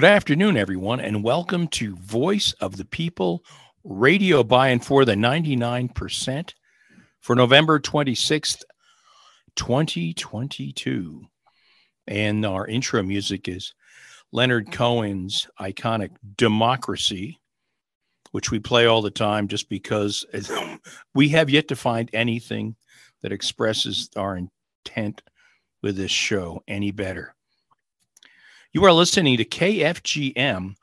Good afternoon, everyone, and welcome to Voice of the People radio by and for the 99% for November 26th, 2022. And our intro music is Leonard Cohen's iconic Democracy, which we play all the time just because we have yet to find anything that expresses our intent with this show any better. You are listening to KFGM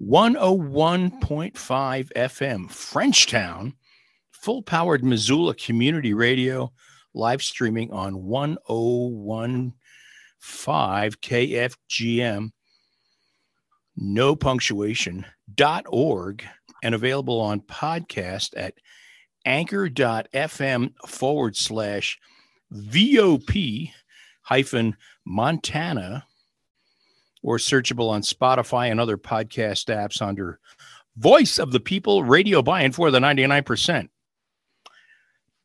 101.5 FM, Frenchtown, full powered Missoula Community Radio, live streaming on 101.5 KFGM, no punctuation.org, and available on podcast at anchor.fm forward slash VOP hyphen Montana or searchable on Spotify and other podcast apps under Voice of the People Radio by and for the 99%.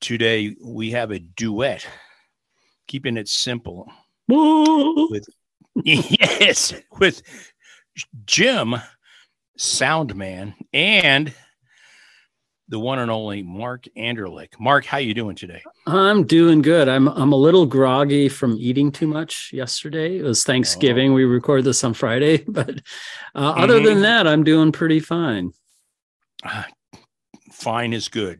Today we have a duet, keeping it simple. with yes, with Jim Soundman and the one and only Mark Anderlich. Mark, how you doing today? I'm doing good. I'm I'm a little groggy from eating too much yesterday. It was Thanksgiving. Oh. We record this on Friday, but uh, other Mhm. than that, I'm doing pretty fine. Ah, Fine is good.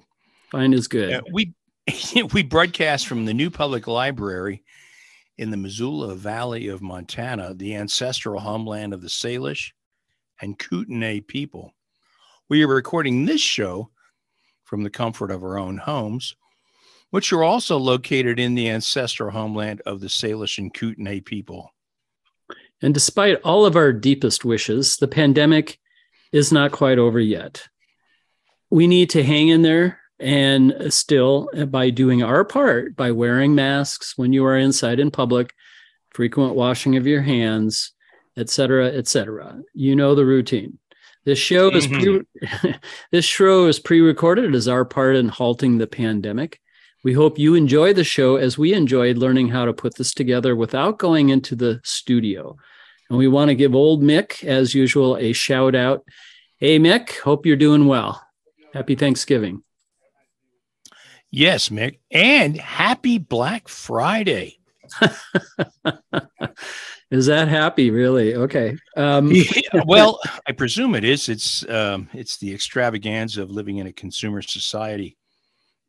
Fine is good. Uh, we we broadcast from the new public library in the Missoula Valley of Montana, the ancestral homeland of the Salish and Kootenai people. We are recording this show from the comfort of our own homes, which are also located in the ancestral homeland of the Salish and Kootenai people. And despite all of our deepest wishes, the pandemic is not quite over yet. We need to hang in there and still by doing our part by wearing masks when you are inside in public frequent washing of your hands etc etc you know the routine this show is pre- Mm-hmm. this show is pre-recorded as our part in halting the pandemic we hope you enjoy the show as we enjoyed learning how to put this together without going into the studio and we want to give old mick as usual a shout out hey mick hope you're doing well happy thanksgiving Yes, Mick. And happy Black Friday. Is that happy? Really? Okay. Um, Yeah, well, I presume it is. It's um, it's the extravaganza of living in a consumer society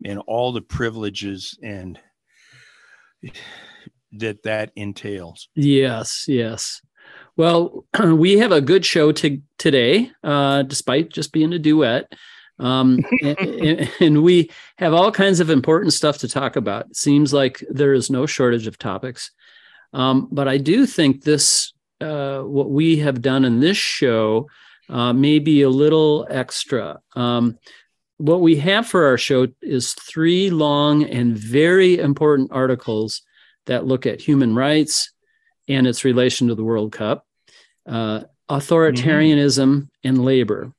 and all the privileges and that that entails. yes. Yes. Well, we have a good show to, today, uh, despite just being a duet. Um, and, and we have all kinds of important stuff to talk about. It seems like there is no shortage of topics. Um, but I do think this, uh, what we have done in this show, uh, may be a little extra. Um, what we have for our show is three long and very important articles that look at human rights and its relation to the World Cup, uh, authoritarianism, and labor.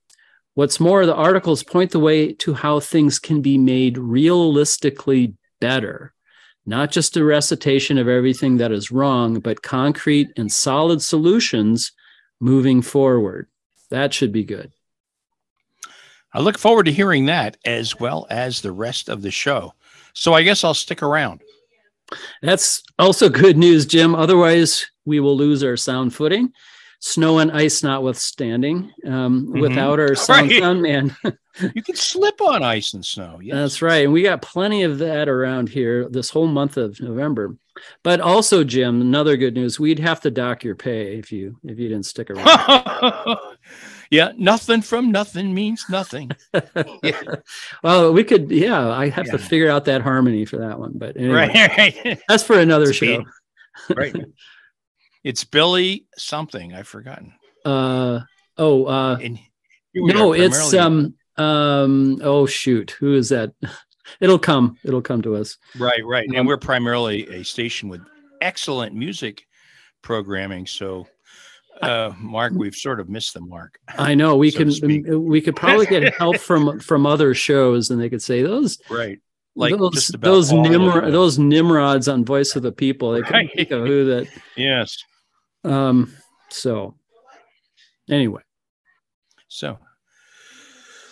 What's more, the articles point the way to how things can be made realistically better. Not just a recitation of everything that is wrong, but concrete and solid solutions moving forward. That should be good. I look forward to hearing that as well as the rest of the show. So I guess I'll stick around. That's also good news, Jim. Otherwise, we will lose our sound footing. Snow and ice notwithstanding. Um, Mhm. Without our sound, Right. sound man, You can slip on ice and snow. Yes. That's right. And we got plenty of that around here this whole month of November. But also, Jim, another good news, we'd have to dock your pay if you if you didn't stick around. yeah, nothing from nothing means nothing. well, we could, yeah, I have to figure out that harmony for that one. But anyway, Right, right. that's for another It's show. right. It's Billy something. I've forgotten. Uh oh, uh And no, it's um um oh shoot, who is that? It'll come. It'll come to us. right, right. um, And we're primarily a station with excellent music programming. So, uh, Mark, we've sort of missed the mark. I know we So can we could probably get help from from other shows and they could say those Right. Like those those Nimrod, those Nimrods on Voice of the People. They couldn't Right. think of who that. Yes. Um. So, anyway, So,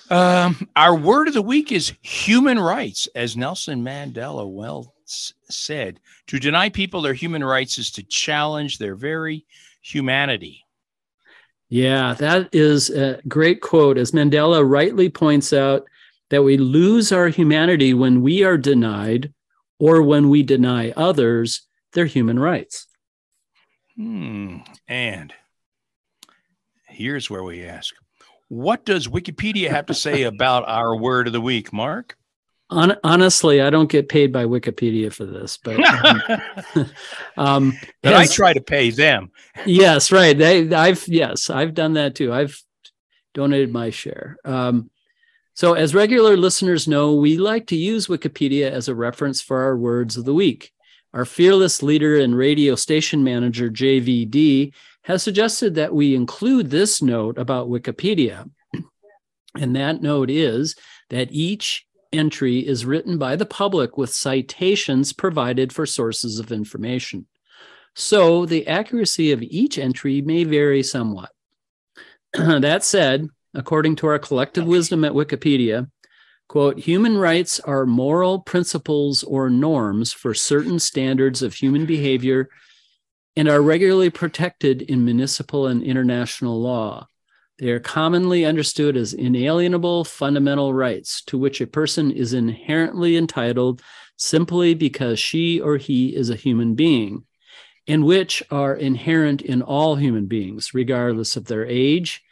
um, our word of the week is human rights, as Nelson Mandela well s- said. To deny people their human rights is to challenge their very humanity. yeah, that is a great quote. As Mandela rightly points out, that we lose our humanity when we are denied, or when we deny others their human rights. Hmm. And here's where we ask what does Wikipedia have to say about our word of the week, Mark? Hon- honestly, I don't get paid by Wikipedia for this, but um, um, But I try to pay them. yes, right. They, I've yes, I've done that too. I've donated my share. Um, so, as regular listeners know, we like to use Wikipedia as a reference for our words of the week. Our fearless leader and radio station manager, JVD, has suggested that we include this note about Wikipedia. And that note is that each entry is written by the public with citations provided for sources of information. So the accuracy of each entry may vary somewhat. that said, according to our collective wisdom at Wikipedia, quote, human rights are moral principles or norms for certain standards of human behavior and are regularly protected in municipal and international law. They are commonly understood as inalienable fundamental rights to which a person is inherently entitled simply because she or he is a human being and which are inherent in all human beings, regardless of their age,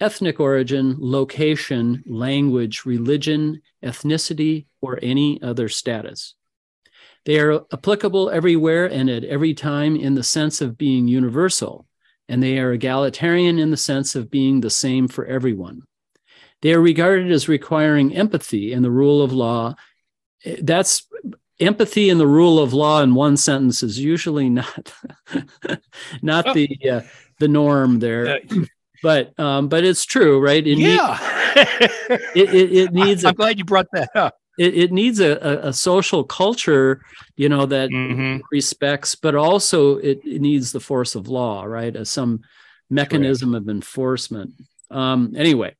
ethnic origin, location, language, religion, ethnicity, or any other status. They are applicable everywhere and at every time in the sense of being universal, and they are egalitarian in the sense of being the same for everyone. They are regarded as requiring empathy and the rule of law. That's empathy and the rule of law in one sentence is usually not not oh. the uh, the norm there. Uh, but um, but it's true, right? It yeah, need, it, it, it, needs. I'm a, glad you brought that up. It, it needs a, a, a, social culture, you know, that mm-hmm. respects, but also it, needs the force of law, right? As some mechanism Correct. of enforcement. Um, anyway,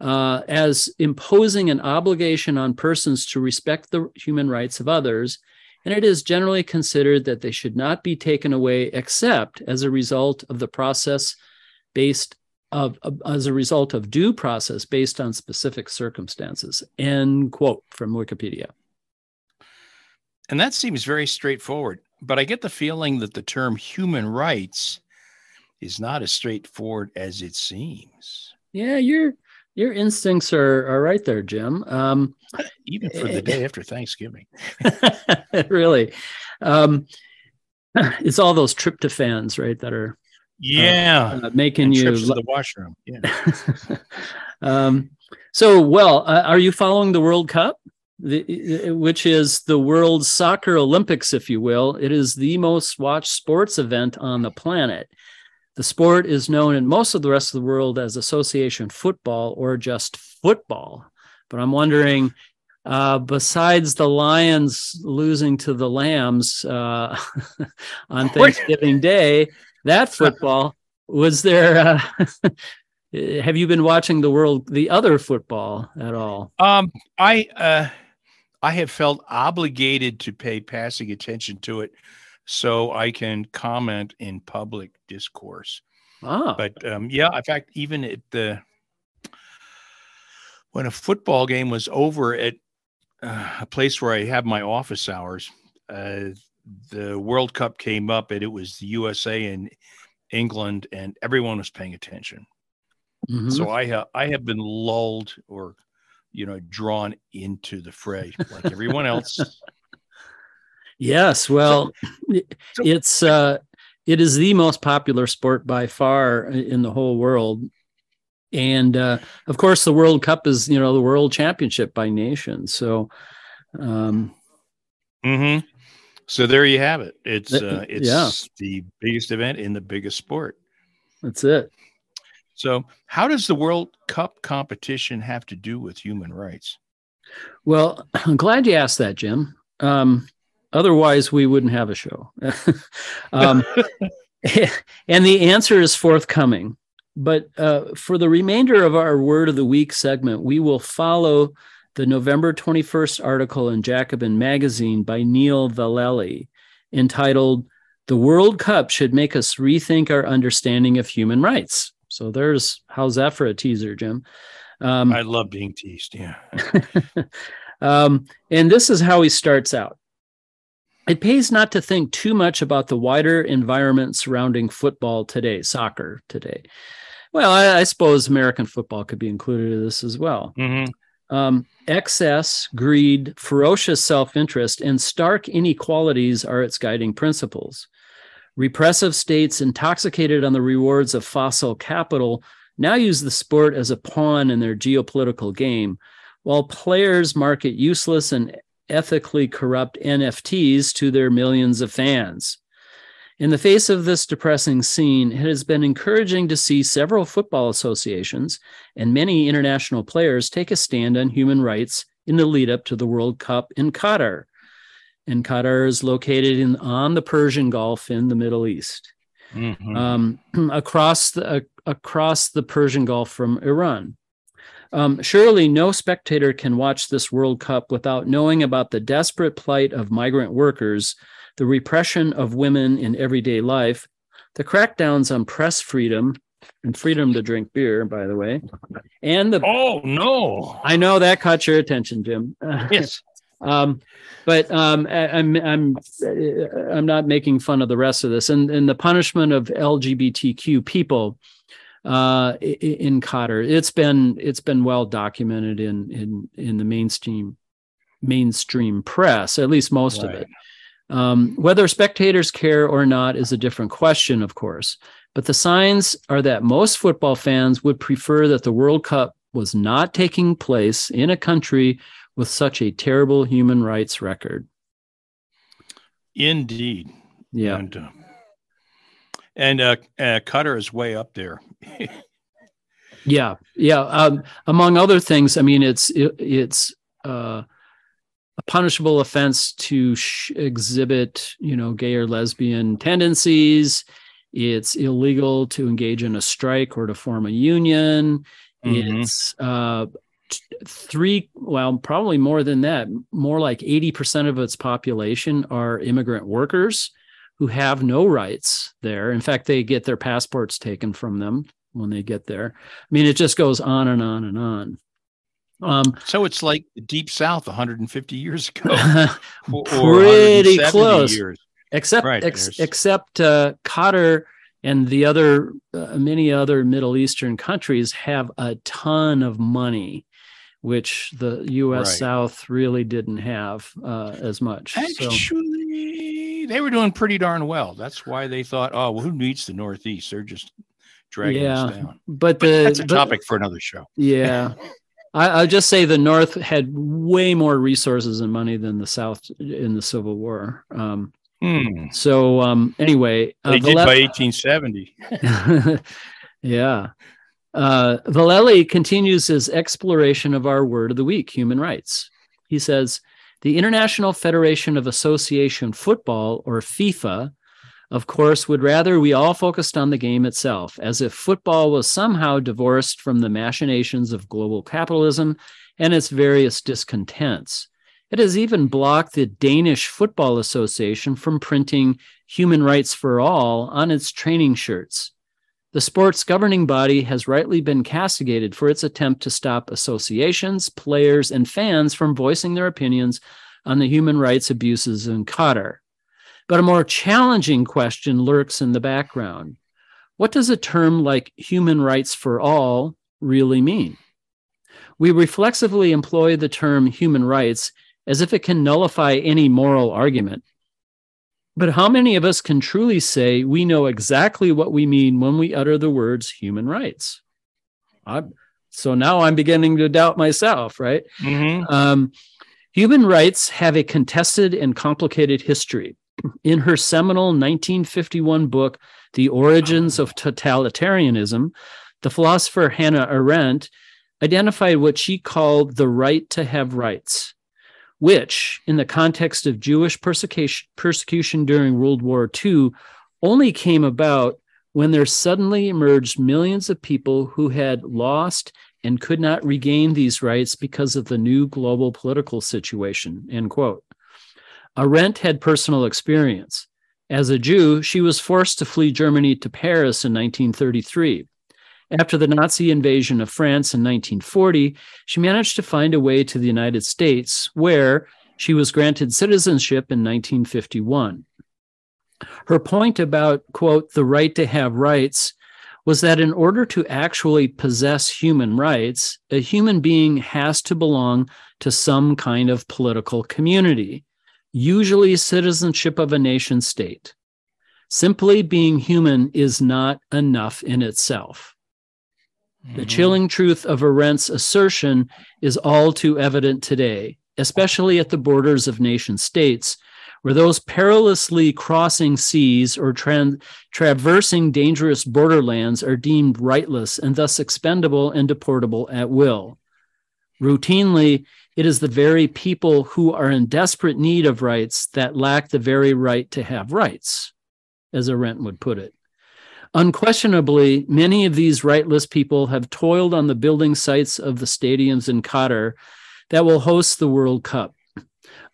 uh, as imposing an obligation on persons to respect the human rights of others, and it is generally considered that they should not be taken away except as a result of the process based of, of, as a result of due process based on specific circumstances. End quote from Wikipedia. And that seems very straightforward, but I get the feeling that the term human rights is not as straightforward as it seems. Yeah, your your instincts are are right there, Jim. Um, Even for the day after Thanksgiving, really, um, it's all those tryptophans, right? That are yeah, uh, uh, making you to the washroom. Yeah. um, so, well, uh, are you following the World Cup? The, which is the World Soccer Olympics, if you will. It is the most watched sports event on the planet. The sport is known in most of the rest of the world as association football or just football. But I'm wondering, uh, besides the Lions losing to the Lambs uh, on Thanksgiving Day, that football was there uh, have you been watching the world the other football at all um i uh i have felt obligated to pay passing attention to it so i can comment in public discourse ah. but um yeah in fact even at the when a football game was over at uh, a place where i have my office hours uh, the World Cup came up and it was the USA and England, and everyone was paying attention. Mm-hmm. So I have I have been lulled or you know drawn into the fray like everyone else. yes, well, so, so, it's uh, it is the most popular sport by far in the whole world. And uh, of course, the World Cup is, you know, the world championship by nation. So, um, mm-hmm. So there you have it. It's uh, it's yeah. the biggest event in the biggest sport. That's it. So, how does the World Cup competition have to do with human rights? Well, I'm glad you asked that, Jim. Um, otherwise, we wouldn't have a show. um, and the answer is forthcoming. But uh, for the remainder of our Word of the Week segment, we will follow the November 21st article in Jacobin magazine by Neil Vallelly entitled The World Cup Should Make Us Rethink Our Understanding of Human Rights. So there's how's that for a teaser, Jim? Um, I love being teased. Yeah. um, and this is how he starts out. It pays not to think too much about the wider environment surrounding football today, soccer today. Well, I, I suppose American football could be included in this as well. Mm-hmm. Um, excess, greed, ferocious self interest, and stark inequalities are its guiding principles. Repressive states intoxicated on the rewards of fossil capital now use the sport as a pawn in their geopolitical game, while players market useless and ethically corrupt NFTs to their millions of fans. In the face of this depressing scene, it has been encouraging to see several football associations and many international players take a stand on human rights in the lead up to the World Cup in Qatar. And Qatar is located in, on the Persian Gulf in the Middle East, mm-hmm. um, across the uh, across the Persian Gulf from Iran. Um, surely, no spectator can watch this World Cup without knowing about the desperate plight of migrant workers the repression of women in everyday life, the crackdowns on press freedom and freedom to drink beer, by the way, and the oh no, I know that caught your attention, Jim. Yes. Um, but um, I, I'm I'm I'm not making fun of the rest of this, and and the punishment of LGBTQ people uh, in Qatar. It's been it's been well documented in in in the mainstream mainstream press, at least most right. of it. Um, whether spectators care or not is a different question, of course. But the signs are that most football fans would prefer that the World Cup was not taking place in a country with such a terrible human rights record. Indeed. Yeah. And, uh, and uh, uh, Qatar is way up there. yeah, yeah. Um, among other things, I mean, it's it, it's uh, a punishable offense to sh- exhibit, you know, gay or lesbian tendencies. It's illegal to engage in a strike or to form a union. Mm-hmm. It's uh, three, well, probably more than that. More like 80% of its population are immigrant workers who have no rights there. In fact, they get their passports taken from them when they get there. I mean, it just goes on and on and on. Um, so it's like the Deep South 150 years ago, or, pretty close. Years. Except, right, ex- except uh, Qatar and the other uh, many other Middle Eastern countries have a ton of money, which the U.S. Right. South really didn't have uh, as much. Actually, so, they were doing pretty darn well. That's why they thought, oh, well, who needs the Northeast? They're just dragging yeah, us down. But, the, that's a but, topic for another show. Yeah. I, will just say the North had way more resources and money than the South in the Civil War. Um, hmm. So um, anyway, uh, they did by 1870. yeah. Uh, Vallelly continues his exploration of our word of the week, human rights. He says, the International Federation of Association Football, or FIFA, of course, would rather we all focused on the game itself, as if football was somehow divorced from the machinations of global capitalism and its various discontents. It has even blocked the Danish Football Association from printing human rights for all on its training shirts. The sport's governing body has rightly been castigated for its attempt to stop associations, players, and fans from voicing their opinions on the human rights abuses in Qatar. But a more challenging question lurks in the background. What does a term like human rights for all really mean? We reflexively employ the term human rights as if it can nullify any moral argument, but how many of us can truly say we know exactly what we mean when we utter the words human rights? I, so now I'm beginning to doubt myself, right? Mm-hmm. Um, human rights have a contested and complicated history. In her seminal 1951 book, The Origins of Totalitarianism, the philosopher Hannah Arendt identified what she called the right to have rights which, in the context of Jewish persecution, during World War II, only came about when there suddenly emerged millions of people who had lost and could not regain these rights because of the new global political situation. End quote. Arendt had personal experience. As a Jew, she was forced to flee Germany to Paris in 1933. After the Nazi invasion of France in 1940, she managed to find a way to the United States, where she was granted citizenship in 1951. Her point about, quote, the right to have rights was that in order to actually possess human rights, a human being has to belong to some kind of political community, usually citizenship of a nation state. Simply being human is not enough in itself. The mm-hmm. chilling truth of Arendt's assertion is all too evident today, especially at the borders of nation states, where those perilously crossing seas or tra- traversing dangerous borderlands are deemed rightless and thus expendable and deportable at will. Routinely, it is the very people who are in desperate need of rights that lack the very right to have rights, as Arendt would put it. Unquestionably, many of these rightless people have toiled on the building sites of the stadiums in Qatar that will host the World Cup.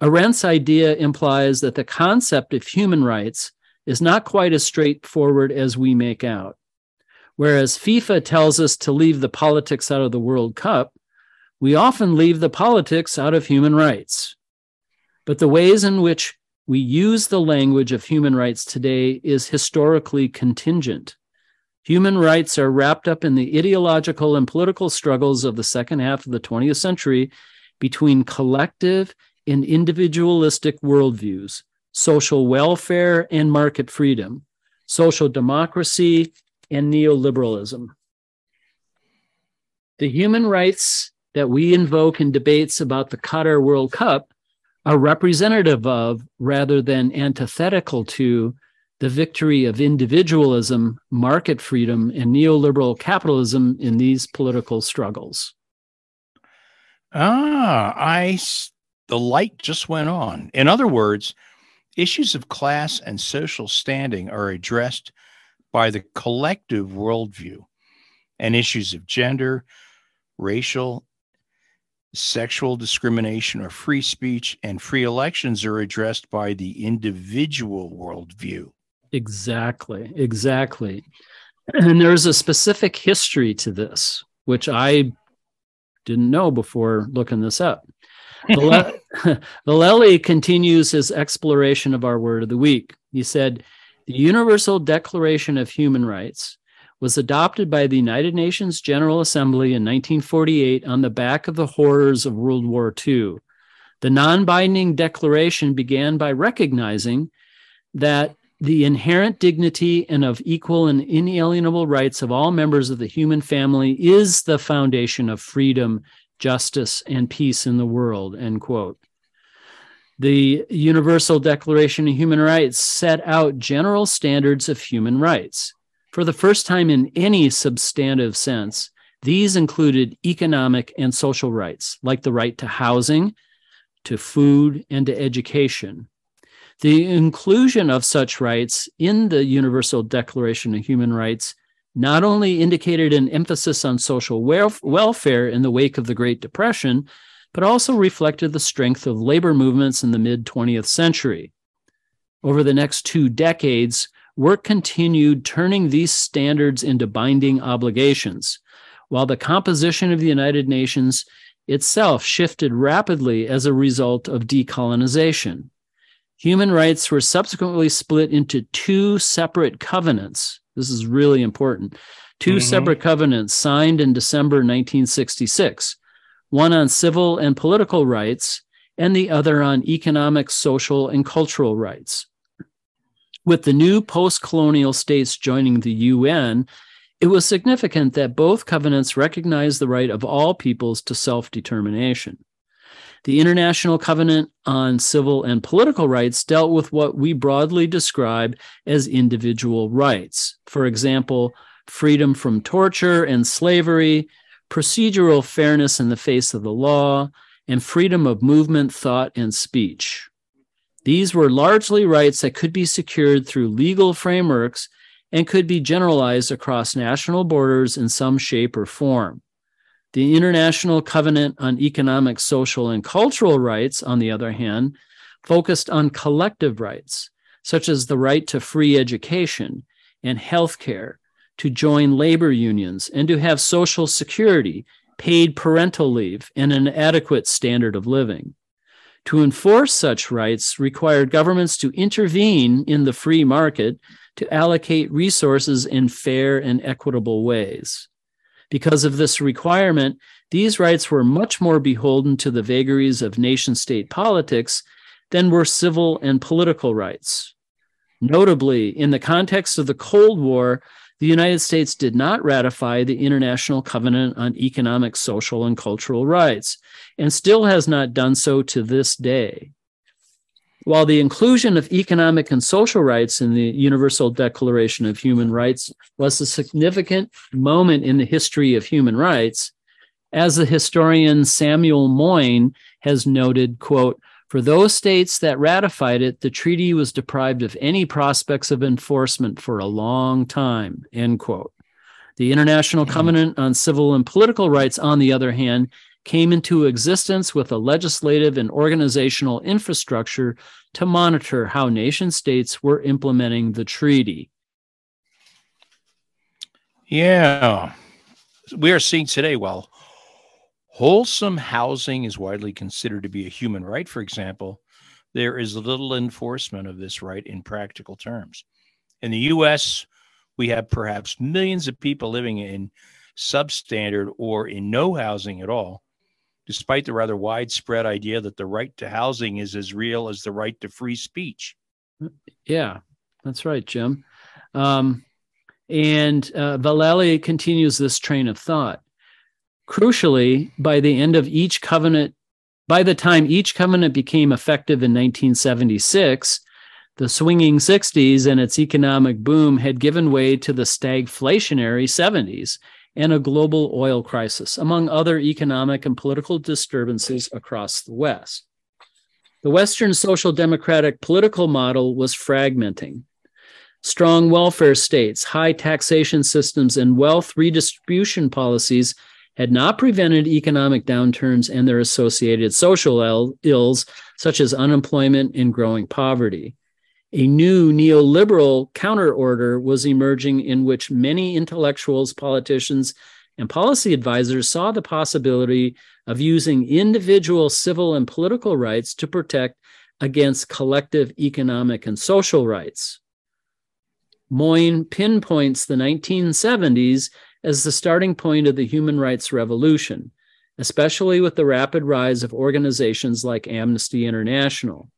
Arendt's idea implies that the concept of human rights is not quite as straightforward as we make out. Whereas FIFA tells us to leave the politics out of the World Cup, we often leave the politics out of human rights. but the ways in which we use the language of human rights today is historically contingent. Human rights are wrapped up in the ideological and political struggles of the second half of the 20th century between collective and individualistic worldviews, social welfare and market freedom, social democracy and neoliberalism. The human rights that we invoke in debates about the Qatar World Cup are representative of rather than antithetical to the victory of individualism, market freedom, and neoliberal capitalism in these political struggles. Ah, I the light just went on. In other words, issues of class and social standing are addressed by the collective worldview, and issues of gender, racial, sexual discrimination or free speech and free elections are addressed by the individual worldview. Exactly, exactly. And there's a specific history to this, which I didn't know before looking this up. Vallelly continues his exploration of our word of the week. He said, The Universal Declaration of Human Rights was adopted by the United Nations General Assembly in 1948 on the back of the horrors of World War II. The non binding declaration began by recognizing that the inherent dignity and of equal and inalienable rights of all members of the human family is the foundation of freedom, justice, and peace in the world. End quote. The Universal Declaration of Human Rights set out general standards of human rights. For the first time in any substantive sense, these included economic and social rights, like the right to housing, to food, and to education. The inclusion of such rights in the Universal Declaration of Human Rights not only indicated an emphasis on social welfare in the wake of the Great Depression, but also reflected the strength of labor movements in the mid 20th century. Over the next two decades, work continued turning these standards into binding obligations, while the composition of the United Nations itself shifted rapidly as a result of decolonization. Human rights were subsequently split into two separate covenants. This is really important. 2 mm-hmm. separate covenants signed in December 1966, one on civil and political rights, and the other on economic, social, and cultural rights. With the new post colonial states joining the UN, it was significant that both covenants recognized the right of all peoples to self determination. The International Covenant on Civil and Political Rights dealt with what we broadly describe as individual rights. For example, freedom from torture and slavery, procedural fairness in the face of the law, and freedom of movement, thought, and speech. These were largely rights that could be secured through legal frameworks and could be generalized across national borders in some shape or form. The International Covenant on Economic, Social, and Cultural Rights, on the other hand, focused on collective rights, such as the right to free education and health care, to join labor unions, and to have social security, paid parental leave, and an adequate standard of living. To enforce such rights required governments to intervene in the free market to allocate resources in fair and equitable ways. Because of this requirement, these rights were much more beholden to the vagaries of nation state politics than were civil and political rights. Notably, in the context of the Cold War, the United States did not ratify the International Covenant on Economic, Social, and Cultural Rights, and still has not done so to this day. While the inclusion of economic and social rights in the Universal Declaration of Human Rights was a significant moment in the history of human rights, as the historian Samuel Moyn has noted, quote, for those states that ratified it, the treaty was deprived of any prospects of enforcement for a long time, end quote. The International hmm. Covenant on Civil and Political Rights, on the other hand, came into existence with a legislative and organizational infrastructure to monitor how nation states were implementing the treaty. Yeah. We are seeing today, while wholesome housing is widely considered to be a human right, for example, there is little enforcement of this right in practical terms. In the US, we have perhaps millions of people living in substandard or in no housing at all, despite the rather widespread idea that the right to housing is as real as the right to free speech. Yeah, that's right, Jim. Um, and uh, continues this train of thought. Crucially, by the end of each covenant, by the time each covenant became effective in 1976, the swinging 60s and its economic boom had given way to the stagflationary 70s and a global oil crisis, among other economic and political disturbances across the West. The Western social democratic political model was fragmenting. Strong welfare states, high taxation systems, and wealth redistribution policies had not prevented economic downturns and their associated social ills, such as unemployment and growing poverty. A new neoliberal counterorder was emerging in which many intellectuals, politicians, and policy advisors saw the possibility of using individual civil and political rights to protect against collective economic and social rights. Moyn pinpoints the 1970s as the starting point of the human rights revolution, especially with the rapid rise of organizations like Amnesty International.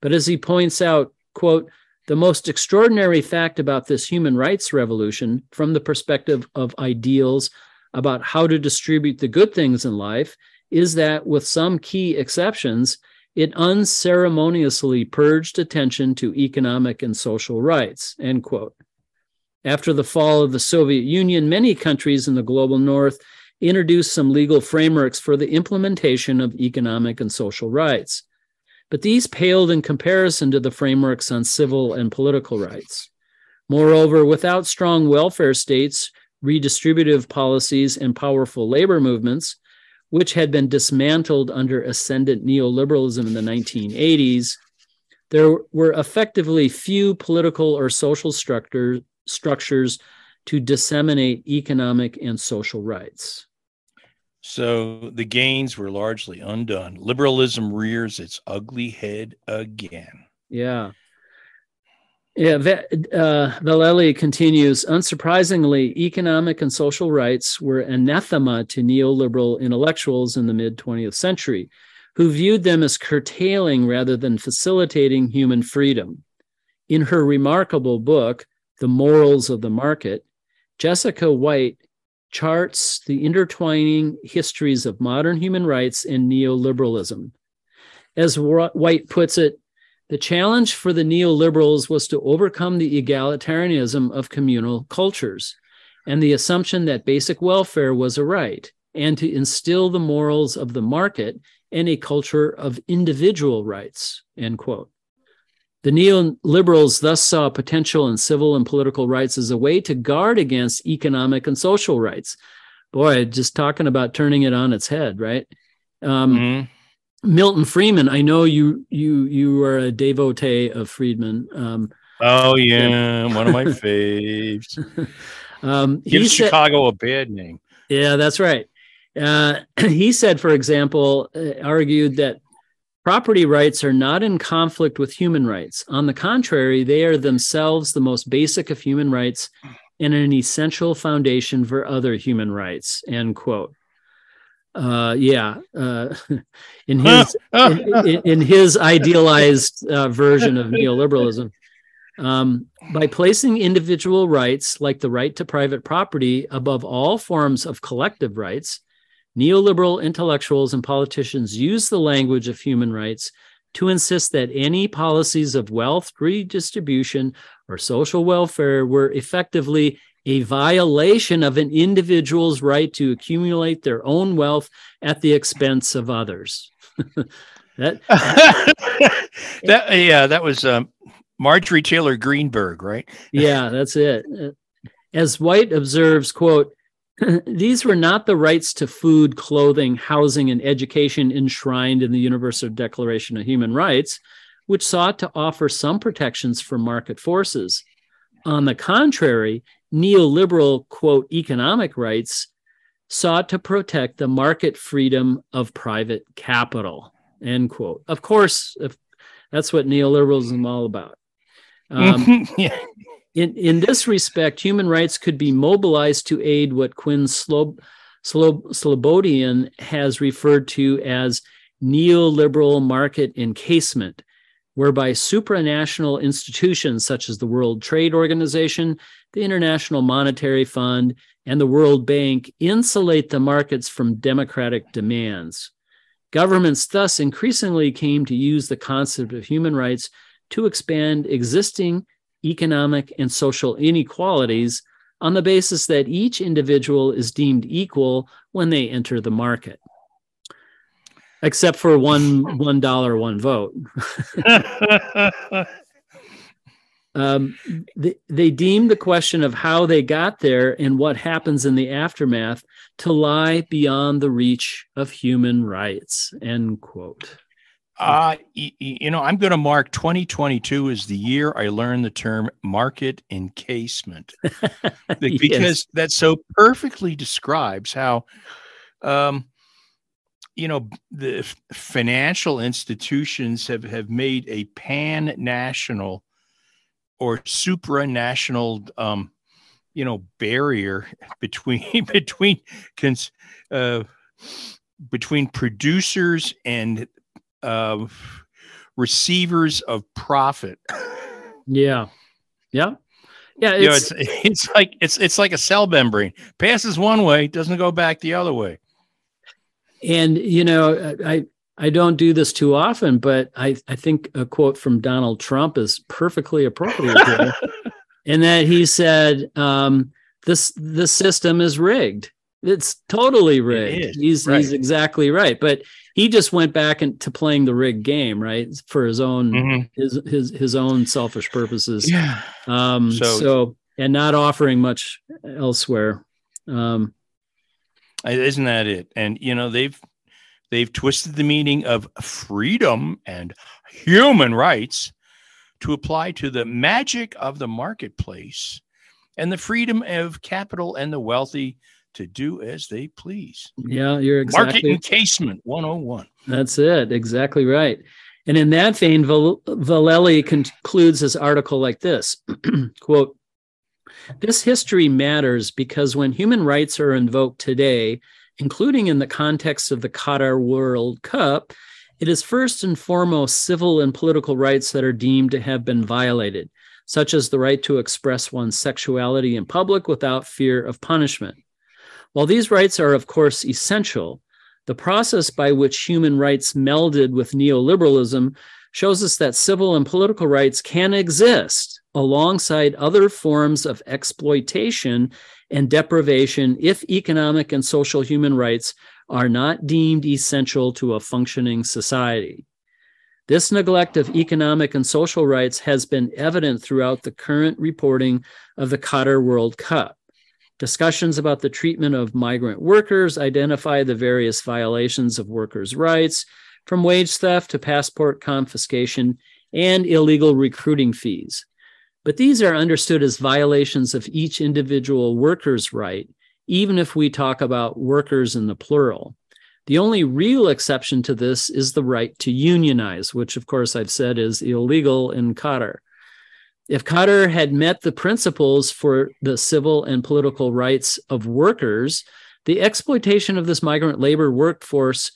But as he points out, quote, the most extraordinary fact about this human rights revolution, from the perspective of ideals about how to distribute the good things in life, is that, with some key exceptions, it unceremoniously purged attention to economic and social rights. End quote. After the fall of the Soviet Union, many countries in the global north introduced some legal frameworks for the implementation of economic and social rights. But these paled in comparison to the frameworks on civil and political rights. Moreover, without strong welfare states, redistributive policies, and powerful labor movements, which had been dismantled under ascendant neoliberalism in the 1980s, there were effectively few political or social structures structures to disseminate economic and social rights. So the gains were largely undone. Liberalism rears its ugly head again. Yeah. Yeah, uh, Vallelly continues Unsurprisingly, economic and social rights were anathema to neoliberal intellectuals in the mid 20th century, who viewed them as curtailing rather than facilitating human freedom. In her remarkable book, the Morals of the Market, Jessica Whyte charts the intertwining histories of modern human rights and neoliberalism. As Whyte puts it, the challenge for the neoliberals was to overcome the egalitarianism of communal cultures and the assumption that basic welfare was a right, and to instill the morals of the market and a culture of individual rights. End quote. The neoliberals thus saw potential in civil and political rights as a way to guard against economic and social rights. Boy, just talking about turning it on its head, right? Um, mm-hmm. Milton Friedman, I know you you you are a devotee of Friedman. Um, oh yeah, one of my faves. um, Gives said, Chicago a bad name. Yeah, that's right. Uh, he said, for example, uh, argued that Property rights are not in conflict with human rights. On the contrary, they are themselves the most basic of human rights and an essential foundation for other human rights. End quote. Uh, yeah, uh, in his in, in, his idealized uh, version of neoliberalism, um, by placing individual rights like the right to private property above all forms of collective rights, Neoliberal intellectuals and politicians use the language of human rights to insist that any policies of wealth redistribution or social welfare were effectively a violation of an individual's right to accumulate their own wealth at the expense of others. that, that yeah, that was um, Marjorie Taylor Greenberg, right? yeah, that's it. As Whyte observes, quote, These were not the rights to food, clothing, housing, and education enshrined in the Universal Declaration of Human Rights, which sought to offer some protections for market forces. On the contrary, neoliberal, quote, economic rights sought to protect the market freedom of private capital, end quote. Of course, That's what neoliberalism is all about. Um, yeah. In, in this respect, human rights could be mobilized to aid what Quinn Slob, Slob, Slobodian has referred to as neoliberal market encasement, whereby supranational institutions such as the World Trade Organization, the International Monetary Fund, and the World Bank insulate the markets from democratic demands. Governments thus increasingly came to use the concept of human rights to expand existing economic and social inequalities on the basis that each individual is deemed equal when they enter the market. Except for one one dollar one vote. Um, they, they deem the question of how they got there and what happens in the aftermath to lie beyond the reach of human rights end quote uh, you know, I'm going to mark 2022 as the year I learned the term market encasement because Yes. that so perfectly describes how, um, you know, the financial institutions have, have made a pan national or supranational, um, you know, barrier between between cons, uh, between producers and uh, receivers of profit. yeah yeah yeah you know, it's, it's it's like it's it's like a cell membrane passes one way, doesn't go back the other way. and you know i i don't do this too often but i i think a quote from donald trump is perfectly appropriate here in that he said um this the system is rigged it's totally rigged is, he's right. he's exactly right but he just went back into playing the rigged game right for his own Mhm. his his his own selfish purposes Yeah. um So- so, and not offering much elsewhere um Isn't that it? And you know, they've they've twisted the meaning of freedom and human rights to apply to the magic of the marketplace and the freedom of capital and the wealthy to do as they please. yeah you're exactly. Market encasement 101. That's it. Exactly right. And in that vein, Val- Vallelly concludes his article like this quote, This history matters because when human rights are invoked today, including in the context of the Qatar World Cup, it is first and foremost civil and political rights that are deemed to have been violated, such as the right to express one's sexuality in public without fear of punishment. While these rights are, of course, essential, the process by which human rights melded with neoliberalism shows us that civil and political rights can exist alongside other forms of exploitation and deprivation if economic and social human rights are not deemed essential to a functioning society. This neglect of economic and social rights has been evident throughout the current reporting of the Qatar World Cup. Discussions about the treatment of migrant workers identify the various violations of workers' rights, from wage theft to passport confiscation and illegal recruiting fees. But these are understood as violations of each individual worker's right, even if we talk about workers in the plural. The only real exception to this is the right to unionize, which, of course, I've said is illegal in Qatar. If Qatar had met the principles for the civil and political rights of workers, the exploitation of this migrant labor workforce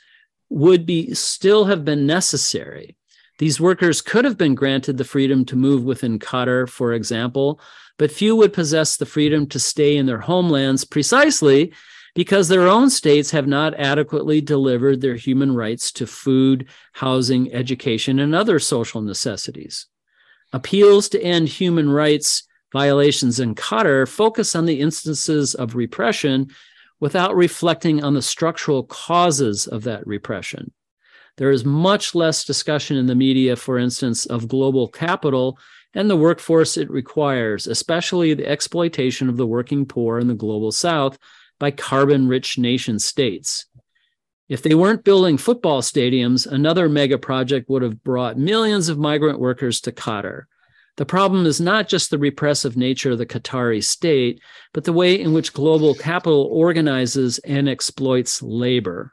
would be still have been necessary. These workers could have been granted the freedom to move within Qatar, for example, but few would possess the freedom to stay in their homelands precisely because their own states have not adequately delivered their human rights to food, housing, education, and other social necessities. Appeals to end human rights violations in Qatar focus on the instances of repression without reflecting on the structural causes of that repression. There is much less discussion in the media, for instance, of global capital and the workforce it requires, especially the exploitation of the working poor in the global south by carbon rich nation states. If they weren't building football stadiums, another mega project would have brought millions of migrant workers to Qatar. The problem is not just the repressive nature of the Qatari state, but the way in which global capital organizes and exploits labor.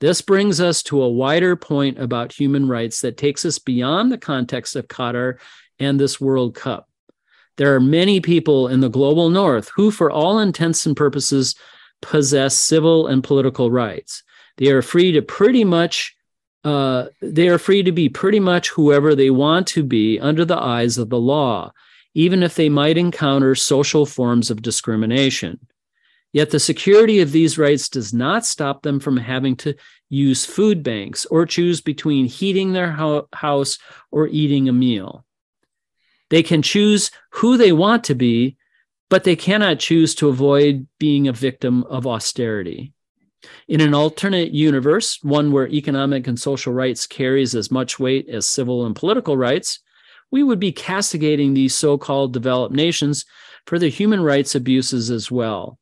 This brings us to a wider point about human rights that takes us beyond the context of Qatar and this World Cup. There are many people in the global north who, for all intents and purposes, possess civil and political rights. They are free to pretty much uh, they are free to be pretty much whoever they want to be under the eyes of the law, even if they might encounter social forms of discrimination. Yet the security of these rights does not stop them from having to use food banks or choose between heating their ho- house or eating a meal. They can choose who they want to be, but they cannot choose to avoid being a victim of austerity. In an alternate universe, one where economic and social rights carries as much weight as civil and political rights, we would be castigating these so-called developed nations for their human rights abuses as well.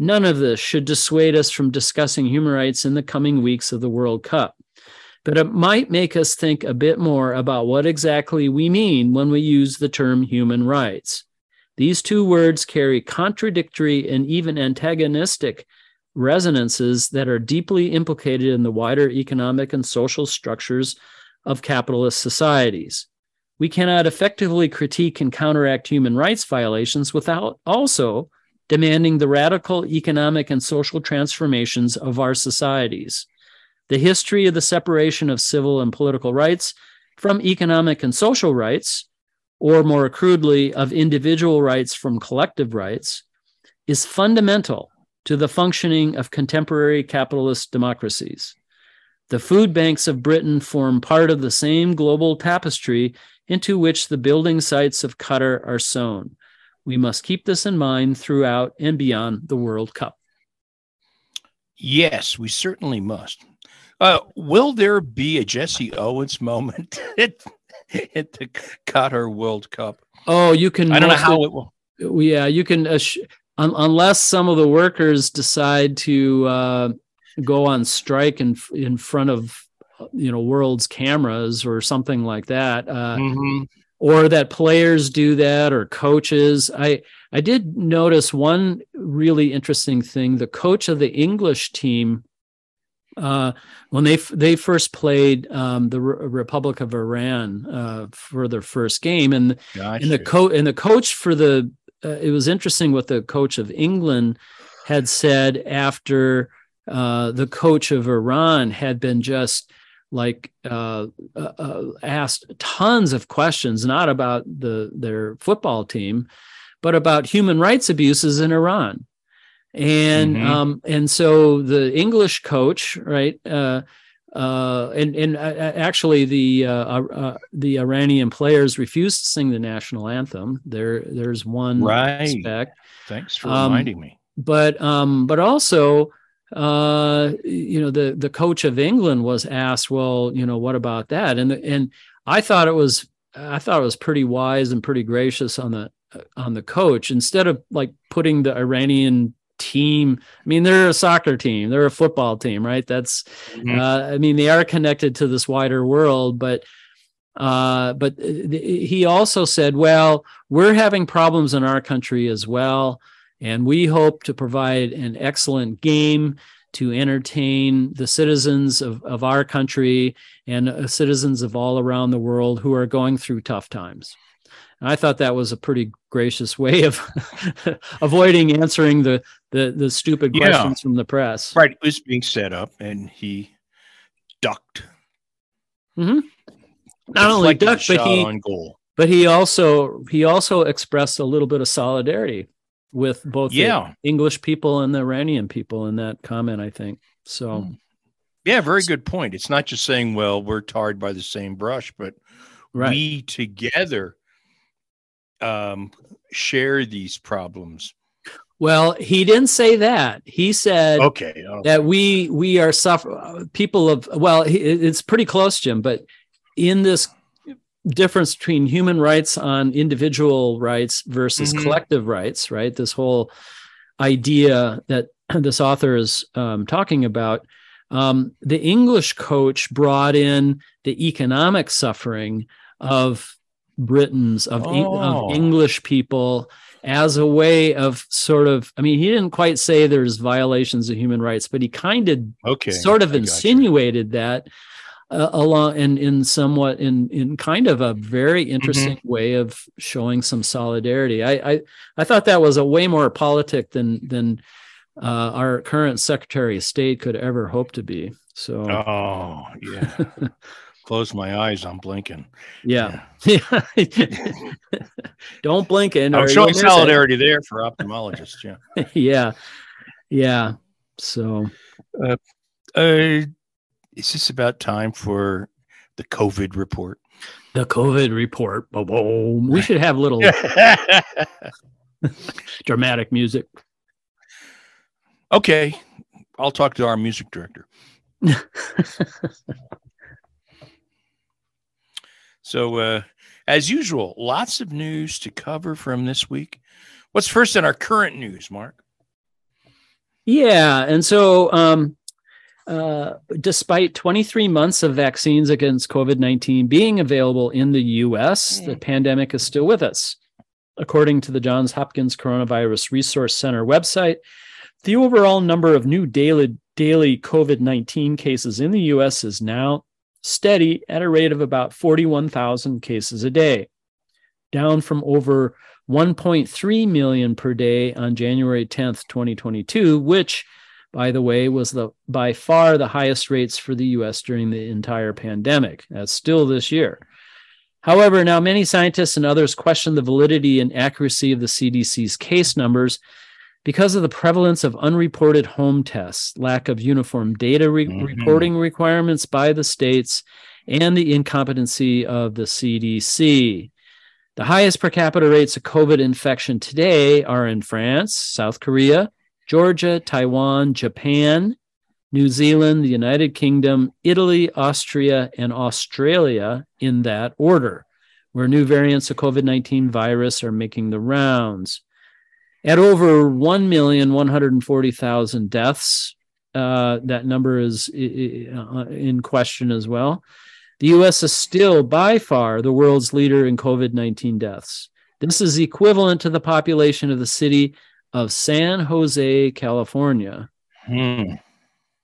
None of this should dissuade us from discussing human rights in the coming weeks of the World Cup. But it might make us think a bit more about what exactly we mean when we use the term human rights. These two words carry contradictory and even antagonistic resonances that are deeply implicated in the wider economic and social structures of capitalist societies. We cannot effectively critique and counteract human rights violations without also demanding the radical economic and social transformations of our societies. The history of the separation of civil and political rights from economic and social rights, or more crudely, of individual rights from collective rights, is fundamental to the functioning of contemporary capitalist democracies. The food banks of Britain form part of the same global tapestry into which the building sites of Qatar are sewn. We must keep this in mind throughout and beyond the World Cup. Yes, we certainly must. Uh, will there be a Jesse Owens moment at, at the Qatar World Cup? Oh, you can. I don't know how it will. Yeah, you can. Uh, sh- un- unless some of the workers decide to uh, go on strike in in front of you know world's cameras or something like that. Uh, Mhm. or that players do that or coaches i i did notice one really interesting thing the coach of the english team uh, when they f- they first played um, the Re- Republic of Iran uh, for their first game, and and the coach and the coach for the uh, it was interesting what the coach of England had said after uh, the coach of Iran had been just like uh, uh, uh, asked tons of questions, not about the their football team, but about human rights abuses in Iran. And Mhm. um, and so the English coach, right, uh, uh, and and uh, actually the uh, uh, uh, the Iranian players refused to sing the national anthem. There, there's one Right. aspect Thanks for um, reminding me. but um but also uh you know the the coach of england was asked well you know what about that and and i thought it was i thought it was pretty wise and pretty gracious on the on the coach instead of like putting the iranian team i mean they're a soccer team they're a football team right that's Mhm. uh, I mean, they are connected to this wider world, but uh, but th- he also said, well, we're having problems in our country as well, and we hope to provide an excellent game to entertain the citizens of, of our country and uh, citizens of all around the world who are going through tough times. And I thought that was a pretty gracious way of avoiding answering the the, the stupid Yeah. questions from the press. Right, it was being set up, and he ducked. Not only ducked, but he on goal. but he also he also expressed a little bit of solidarity with both Yeah. the English people and the Iranian people in that comment. I think so. Hmm. Yeah, very good point. It's not just saying, well, we're tarred by the same brush, but Right. we together um, share these problems. Well, he didn't say that. He said Okay. oh, that we we are suffer people of well, it's pretty close, Jim. But in this difference between human rights on individual rights versus Mhm. collective rights, right? This whole idea that this author is um, talking about. Um, the English coach brought in the economic suffering of Britons, of, Oh. of English people, as a way of sort of, I mean, he didn't quite say there's violations of human rights, but he kind of Okay. sort of I insinuated that uh, along in in somewhat in in kind of a very Mm-hmm. interesting way of showing some solidarity. I, I I thought that was a way more politic than than uh, our current Secretary of State could ever hope to be. So Oh, yeah. Close my eyes. I'm blinking. yeah, yeah. don't blink in. I'm showing you'll it. solidarity there for ophthalmologists. Yeah. yeah, yeah. So Uh, is this about time for the COVID report? the COVID report. Boom. We should have little dramatic music. okay. I'll talk to our music director. So, uh, as usual, lots of news to cover from this week. What's first in our current news, Mark? Yeah, and so um, uh, despite 23 months of vaccines against COVID 19 being available in the US, the pandemic is still with us. According to the Johns Hopkins Coronavirus Resource Center website, the overall number of new daily, daily COVID 19 cases in the US is now steady at a rate of about 41,000 cases a day, down from over 1.3 million per day on January 10th, 2022, which, by the way, was the by far the highest rates for the US during the entire pandemic. That's still this year. However, now many scientists and others question the validity and accuracy of the CDC's case numbers because of the prevalence of unreported home tests, lack of uniform data re- Mhm. reporting requirements by the states, and the incompetency of the CDC. The highest per capita rates of COVID infection today are in France, South Korea, Georgia, Taiwan, Japan, New Zealand, the United Kingdom, Italy, Austria, and Australia in that order, where new variants of COVID 19 virus are making the rounds. At over 1,140,000 deaths, uh, that number is uh, in question as well. The US is still by far the world's leader in COVID 19 deaths. This is equivalent to the population of the city of San Jose, California. Hmm.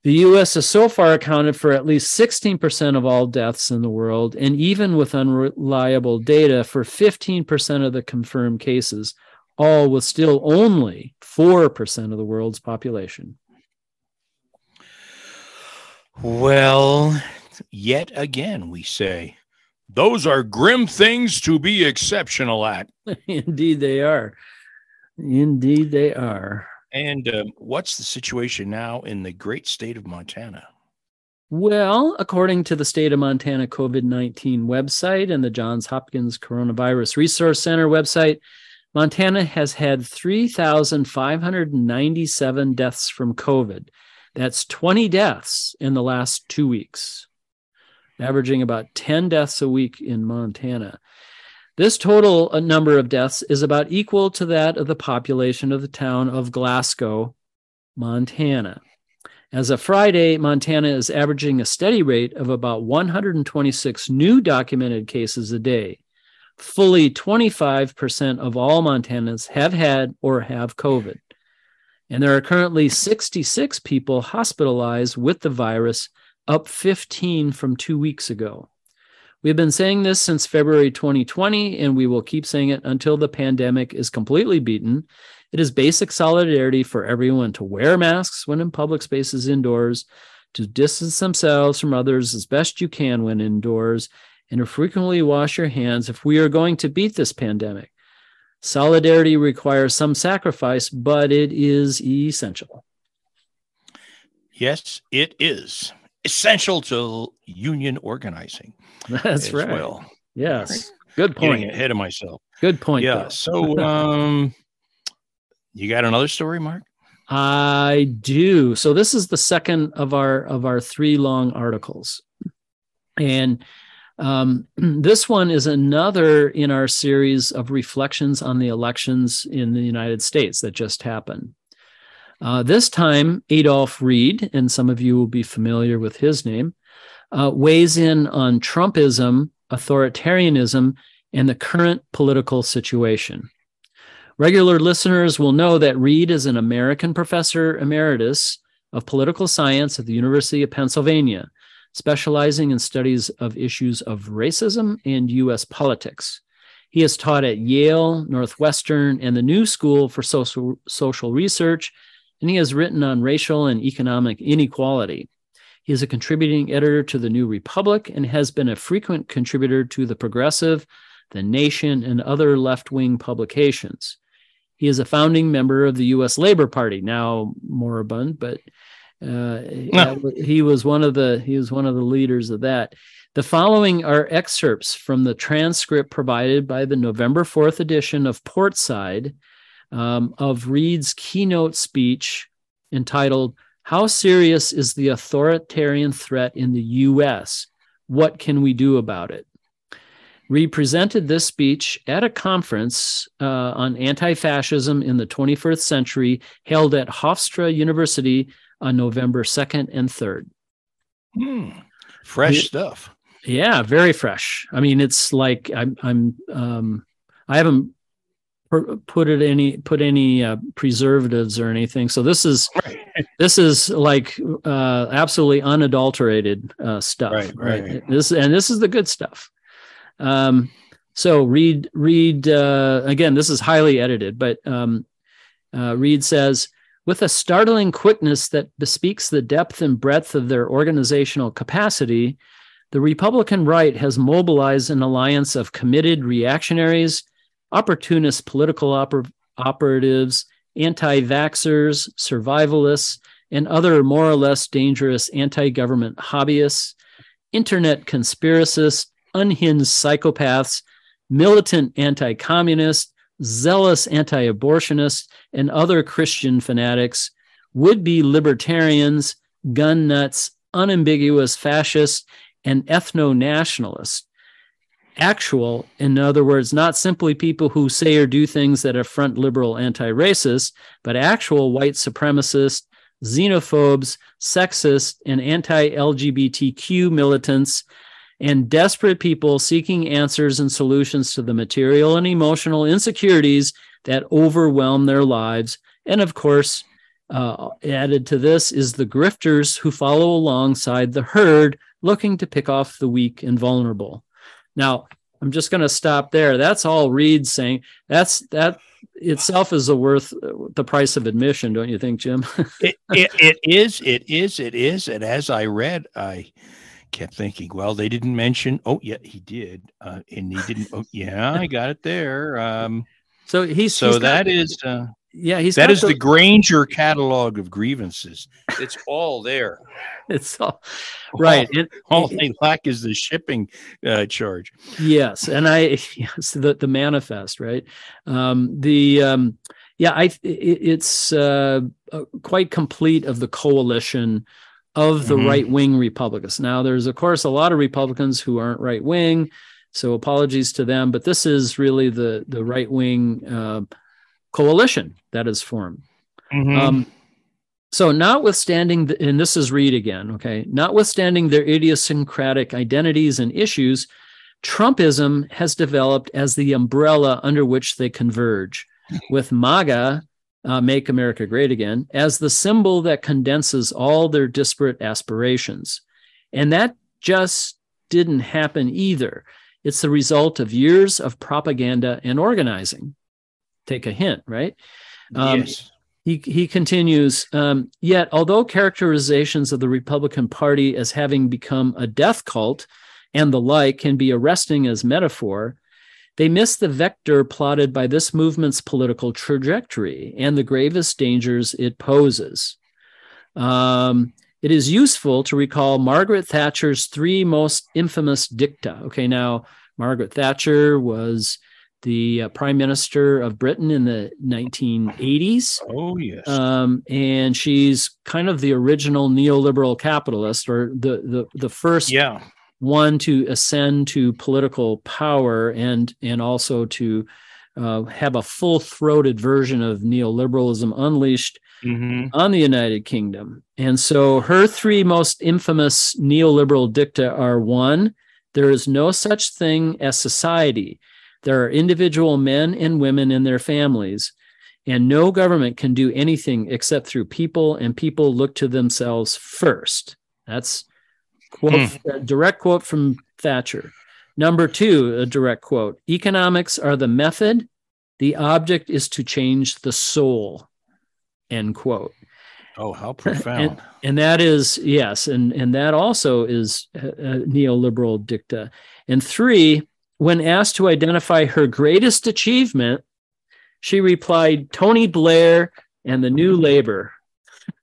The US has so far accounted for at least 16% of all deaths in the world, and even with unreliable data, for 15% of the confirmed cases, all with still only 4% of the world's population. Well, yet again, we say, those are grim things to be exceptional at. Indeed, they are. Indeed, they are. And um, what's the situation now in the great state of Montana? Well, according to the state of Montana COVID 19 website and the Johns Hopkins Coronavirus Resource Center website, Montana has had 3,597 deaths from COVID. That's 20 deaths in the last two weeks, averaging about 10 deaths a week in Montana. This total uh, number of deaths is about equal to that of the population of the town of Glasgow, Montana. As of Friday, Montana is averaging a steady rate of about 126 new documented cases a day. Fully 25% of all Montanans have had or have COVID. And there are currently 66 people hospitalized with the virus, up 15 from two weeks ago. We've been saying this since February 2020, and we will keep saying it until the pandemic is completely beaten. It is basic solidarity for everyone to wear masks when in public spaces indoors, to distance themselves from others as best you can when indoors, and to frequently wash your hands if we are going to beat this pandemic. Solidarity requires some sacrifice, but it is essential. Yes, it is essential to union organizing. That's as right. Well, Yes. Good getting point. ahead of myself. Good point. yeah. Bill. So, um, you got another story, Mark? I do. So this is the second of our of our three long articles, and um, this one is another in our series of reflections on the elections in the United States that just happened. Uh, this time, Adolph Reed, and some of you will be familiar with his name, uh, weighs in on Trumpism, authoritarianism, and the current political situation. Regular listeners will know that Reed is an American professor emeritus of political science at the University of Pennsylvania, specializing in studies of issues of racism and U.S. politics. He has taught at Yale, Northwestern, and the New School for Social, Social Research, and he has written on racial and economic inequality. He is a contributing editor to the New Republic and has been a frequent contributor to The Progressive, The Nation, and other left wing publications. He is a founding member of the U.S. Labor Party, now moribund, but uh, no. he was one of the he was one of the leaders of that. The following are excerpts from the transcript provided by the November 4th edition of Portside um, of Reed's keynote speech entitled How Serious is the Authoritarian Threat in the U.S.? What can we do about it? Reed presented this speech at a conference uh, on anti fascism in the 21st century held at Hofstra University on November 2nd and 3rd. Hmm. Fresh stuff. Yeah, very fresh. I mean, it's like I'm, I'm, um, I haven't put it any put any uh, preservatives or anything. So this is right. this is like uh, absolutely unadulterated uh, stuff. Right, right, right. This and this is the good stuff. Um, so read read uh, again. This is highly edited, but um, uh, Reed says with a startling quickness that bespeaks the depth and breadth of their organizational capacity, the Republican right has mobilized an alliance of committed reactionaries, opportunist political oper- operatives, anti vaxxers, survivalists, and other more or less dangerous anti government hobbyists, internet conspiracists, unhinged psychopaths, militant anti communists, zealous anti abortionists, and other Christian fanatics, would be libertarians, gun nuts, unambiguous fascists, and ethno nationalists. Actual, in other words, not simply people who say or do things that affront liberal anti racists, but actual white supremacists, xenophobes, sexist, and anti LGBTQ militants and desperate people seeking answers and solutions to the material and emotional insecurities that overwhelm their lives. And of course, uh, added to this is the grifters who follow alongside the herd looking to pick off the weak and vulnerable. Now, I'm just going to stop there. That's all Reed saying. That's that itself is worth the price of admission, don't you think, Jim? it, it, it is. It is. It is. And as I read, I kept thinking, well, they didn't mention. Oh, yeah, he did, uh, and he didn't. Oh, yeah, I got it there. Um, so he's so he's that is. Uh, yeah, he's that is the, the Grainger catalog of grievances. It's all there. it's all right. All, it, all they lack is the shipping uh, charge. Yes, and I yes the the manifest right. Um, the um, yeah, I it, it's uh, uh, quite complete of the coalition of the mm-hmm. right wing Republicans. Now, there's, of course, a lot of Republicans who aren't right wing. So apologies to them, but this is really the, the right wing uh, coalition that is formed. Mm-hmm. Um, so, notwithstanding, the, and this is Reed again, okay, notwithstanding their idiosyncratic identities and issues, Trumpism has developed as the umbrella under which they converge, with MAGA uh, Make America Great Again, as the symbol that condenses all their disparate aspirations. And that just didn't happen either. It's the result of years of propaganda and organizing. Take a hint, right? Um, yes. He, he continues, um, yet, although characterizations of the Republican Party as having become a death cult and the like can be arresting as metaphor, they miss the vector plotted by this movement's political trajectory and the gravest dangers it poses. Um, it is useful to recall Margaret Thatcher's three most infamous dicta. Okay, now Margaret Thatcher was the uh, prime minister of Britain in the 1980s. Oh, yes. Um, and she's kind of the original neoliberal capitalist or the, the, the first yeah one to ascend to political power and and also to uh, have a full-throated version of neoliberalism unleashed mm-hmm. on the United Kingdom. And so her three most infamous neoliberal dicta are one, there is no such thing as society. There are individual men and women and their families, and no government can do anything except through people, and people look to themselves first. That's quote, hmm. a direct quote from Thatcher. Number two, a direct quote Economics are the method, the object is to change the soul. End quote. Oh, how profound. And, and that is, yes, and, and that also is a, a neoliberal dicta. And three, when asked to identify her greatest achievement, she replied, Tony Blair and the New Labor.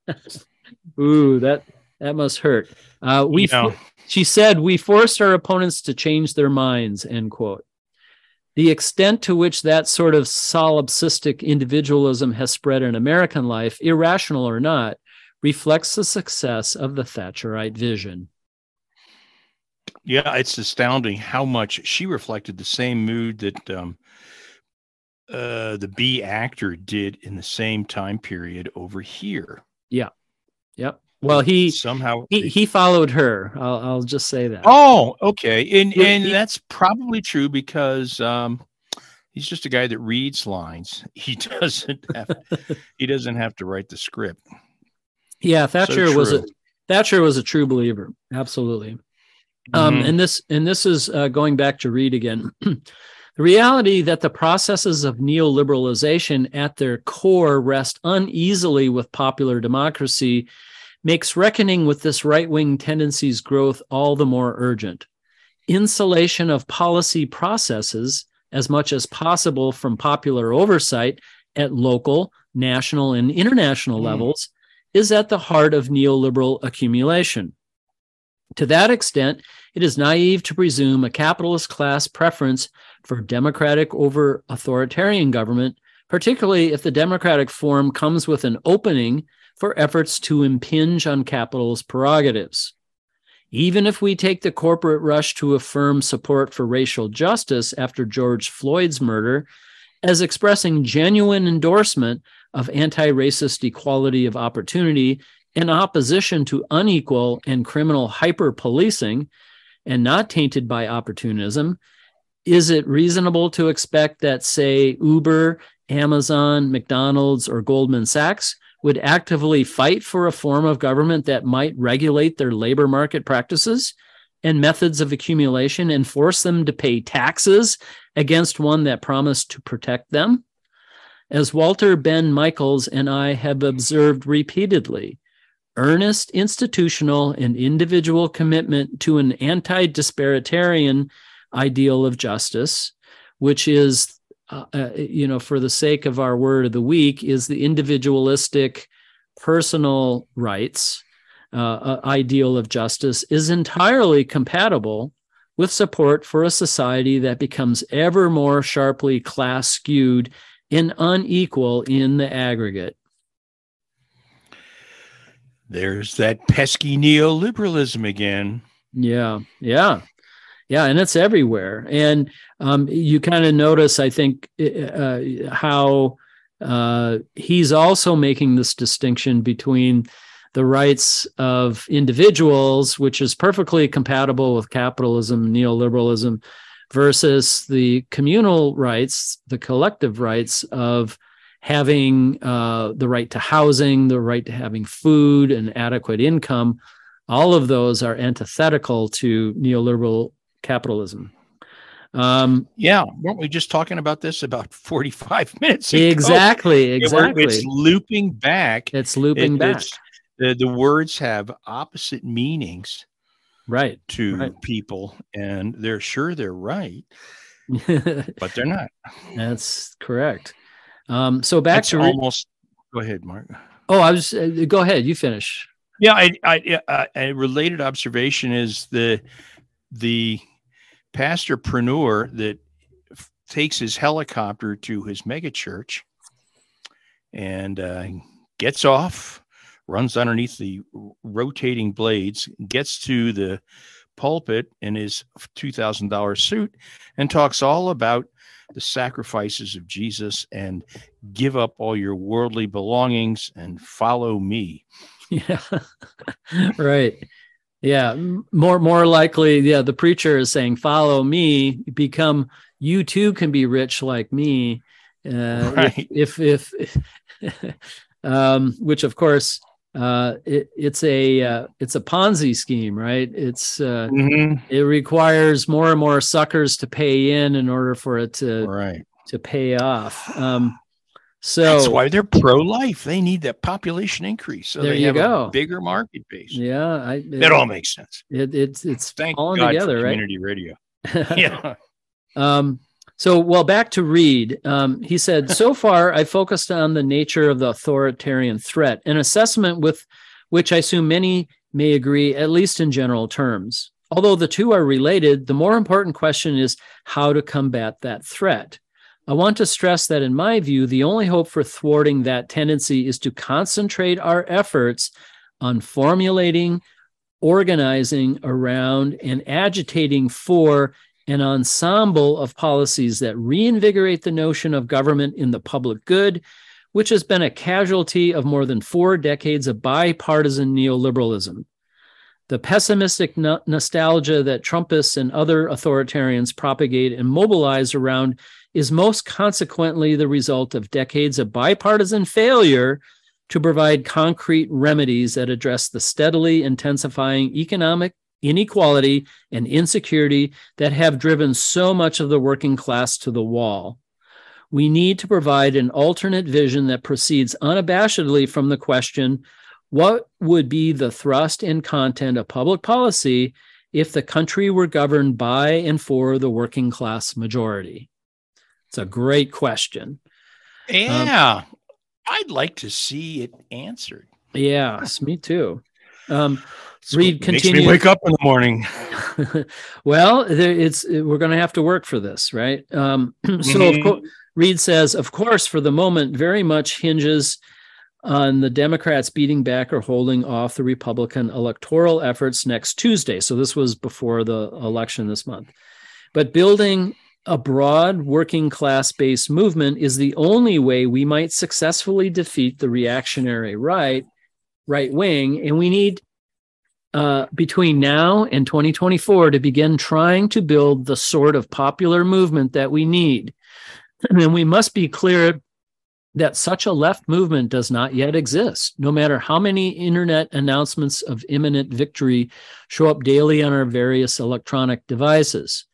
Ooh, that that must hurt. Uh, we, Yeah. she said, we forced our opponents to change their minds. End quote. The extent to which that sort of solipsistic individualism has spread in American life, irrational or not, reflects the success of the Thatcherite vision. Yeah, it's astounding how much she reflected the same mood that um, uh, the B actor did in the same time period over here. Yeah. Yep. Well, he somehow he, he followed her. I'll, I'll just say that. Oh, okay, and Yeah, and he- that's probably true because um, he's just a guy that reads lines. He doesn't have he doesn't have to write the script. Yeah, Thatcher So was a true. Thatcher was a true believer. Absolutely. Um, Mhm. and this and this is uh, going back to Reed again. the reality that the processes of neoliberalization at their core rest uneasily with popular democracy makes reckoning with this right-wing tendency's growth all the more urgent. Insulation of policy processes as much as possible from popular oversight at local, national, and international Mm. levels is at the heart of neoliberal accumulation. To that extent, it is naive to presume a capitalist class preference for democratic over authoritarian government, particularly if the democratic form comes with an opening for efforts to impinge on capital's prerogatives. Even if we take the corporate rush to affirm support for racial justice after George Floyd's murder as expressing genuine endorsement of anti racist equality of opportunity in opposition to unequal and criminal hyper policing and not tainted by opportunism, is it reasonable to expect that, say, Uber, Amazon, McDonald's, or Goldman Sachs would actively fight for a form of government that might regulate their labor market practices and methods of accumulation and force them to pay taxes against one that promised to protect them? As Walter Benn Michaels and I have observed repeatedly, earnest institutional and individual commitment to an anti disparitarian ideal of justice, which is, uh, uh, you know, for the sake of our word of the week, is the individualistic personal rights uh, uh, ideal of justice, is entirely compatible with support for a society that becomes ever more sharply class skewed and unequal in the aggregate. There's that pesky neoliberalism again. Yeah, yeah, yeah, and it's everywhere. And um, you kind of notice, I think, uh, how uh, he's also making this distinction between the rights of individuals, which is perfectly compatible with capitalism, neoliberalism, versus the communal rights, the collective rights of having uh, the right to housing, the right to having food and adequate income. All of those are antithetical to neoliberal capitalism. Um, Yeah, weren't we just talking about this about 45 minutes ago? exactly, exactly. It's looping back. It's looping It- back. it's- the, the words have opposite meanings Right. to Right. people, and they're sure they're right, but they're not. That's correct. Um, so back It's to re- almost. Go ahead, Mark. oh, I was uh, go ahead. You finish. Yeah, I, I, I, a related observation is the the pastorpreneur that f- takes his helicopter to his megachurch and uh, gets off, runs underneath the rotating blades, gets to the pulpit in his two thousand dollar suit, and talks all about the sacrifices of Jesus and give up all your worldly belongings and follow me. Yeah. right. Yeah. More more likely, yeah, the preacher is saying, follow me, become you too can be rich like me. Uh, Right. If, if, if um, which of course, uh, it, it's a uh, it's a Ponzi scheme, right? It's uh, Mhm. it requires more and more suckers to pay in in order for it to Right. to pay off. Um, so That's why they're pro-life. They need that population increase, so There they you have go. a bigger market base. yeah, I, it, That all makes sense. it, it's it's Thank falling God together, right? community radio. Yeah. Um, so, well, back to Reed. Um, he said, so far, I focused on the nature of the authoritarian threat, an assessment with which I assume many may agree, at least in general terms. Although the two are related, the more important question is how to combat that threat. I want to stress that, in my view, the only hope for thwarting that tendency is to concentrate our efforts on formulating, organizing around, and agitating for an ensemble of policies that reinvigorate the notion of government in the public good, which has been a casualty of more than four decades of bipartisan neoliberalism. The pessimistic no- nostalgia that Trumpists and other authoritarians propagate and mobilize around is most consequently the result of decades of bipartisan failure to provide concrete remedies that address the steadily intensifying economic inequality and insecurity that have driven so much of the working class to the wall. We need to provide an alternate vision that proceeds unabashedly from the question what would be the thrust and content of public policy if the country were governed by and for the working class majority? It's a great question. Yeah. I'd like to see it answered. Yes, me too. Um, It's Reed continues- me wake up in the morning. well, there, it's we're going to have to work for this, right? Um, so, of Mhm. course, Reed says, of course, for the moment, very much hinges on the Democrats beating back or holding off the Republican electoral efforts next Tuesday. So this was before the election this month. But building a broad working class based movement is the only way we might successfully defeat the reactionary right, right wing, and we need uh, between now and 2024 to begin trying to build the sort of popular movement that we need. And we must be clear that such a left movement does not yet exist, no matter how many internet announcements of imminent victory show up daily on our various electronic devices.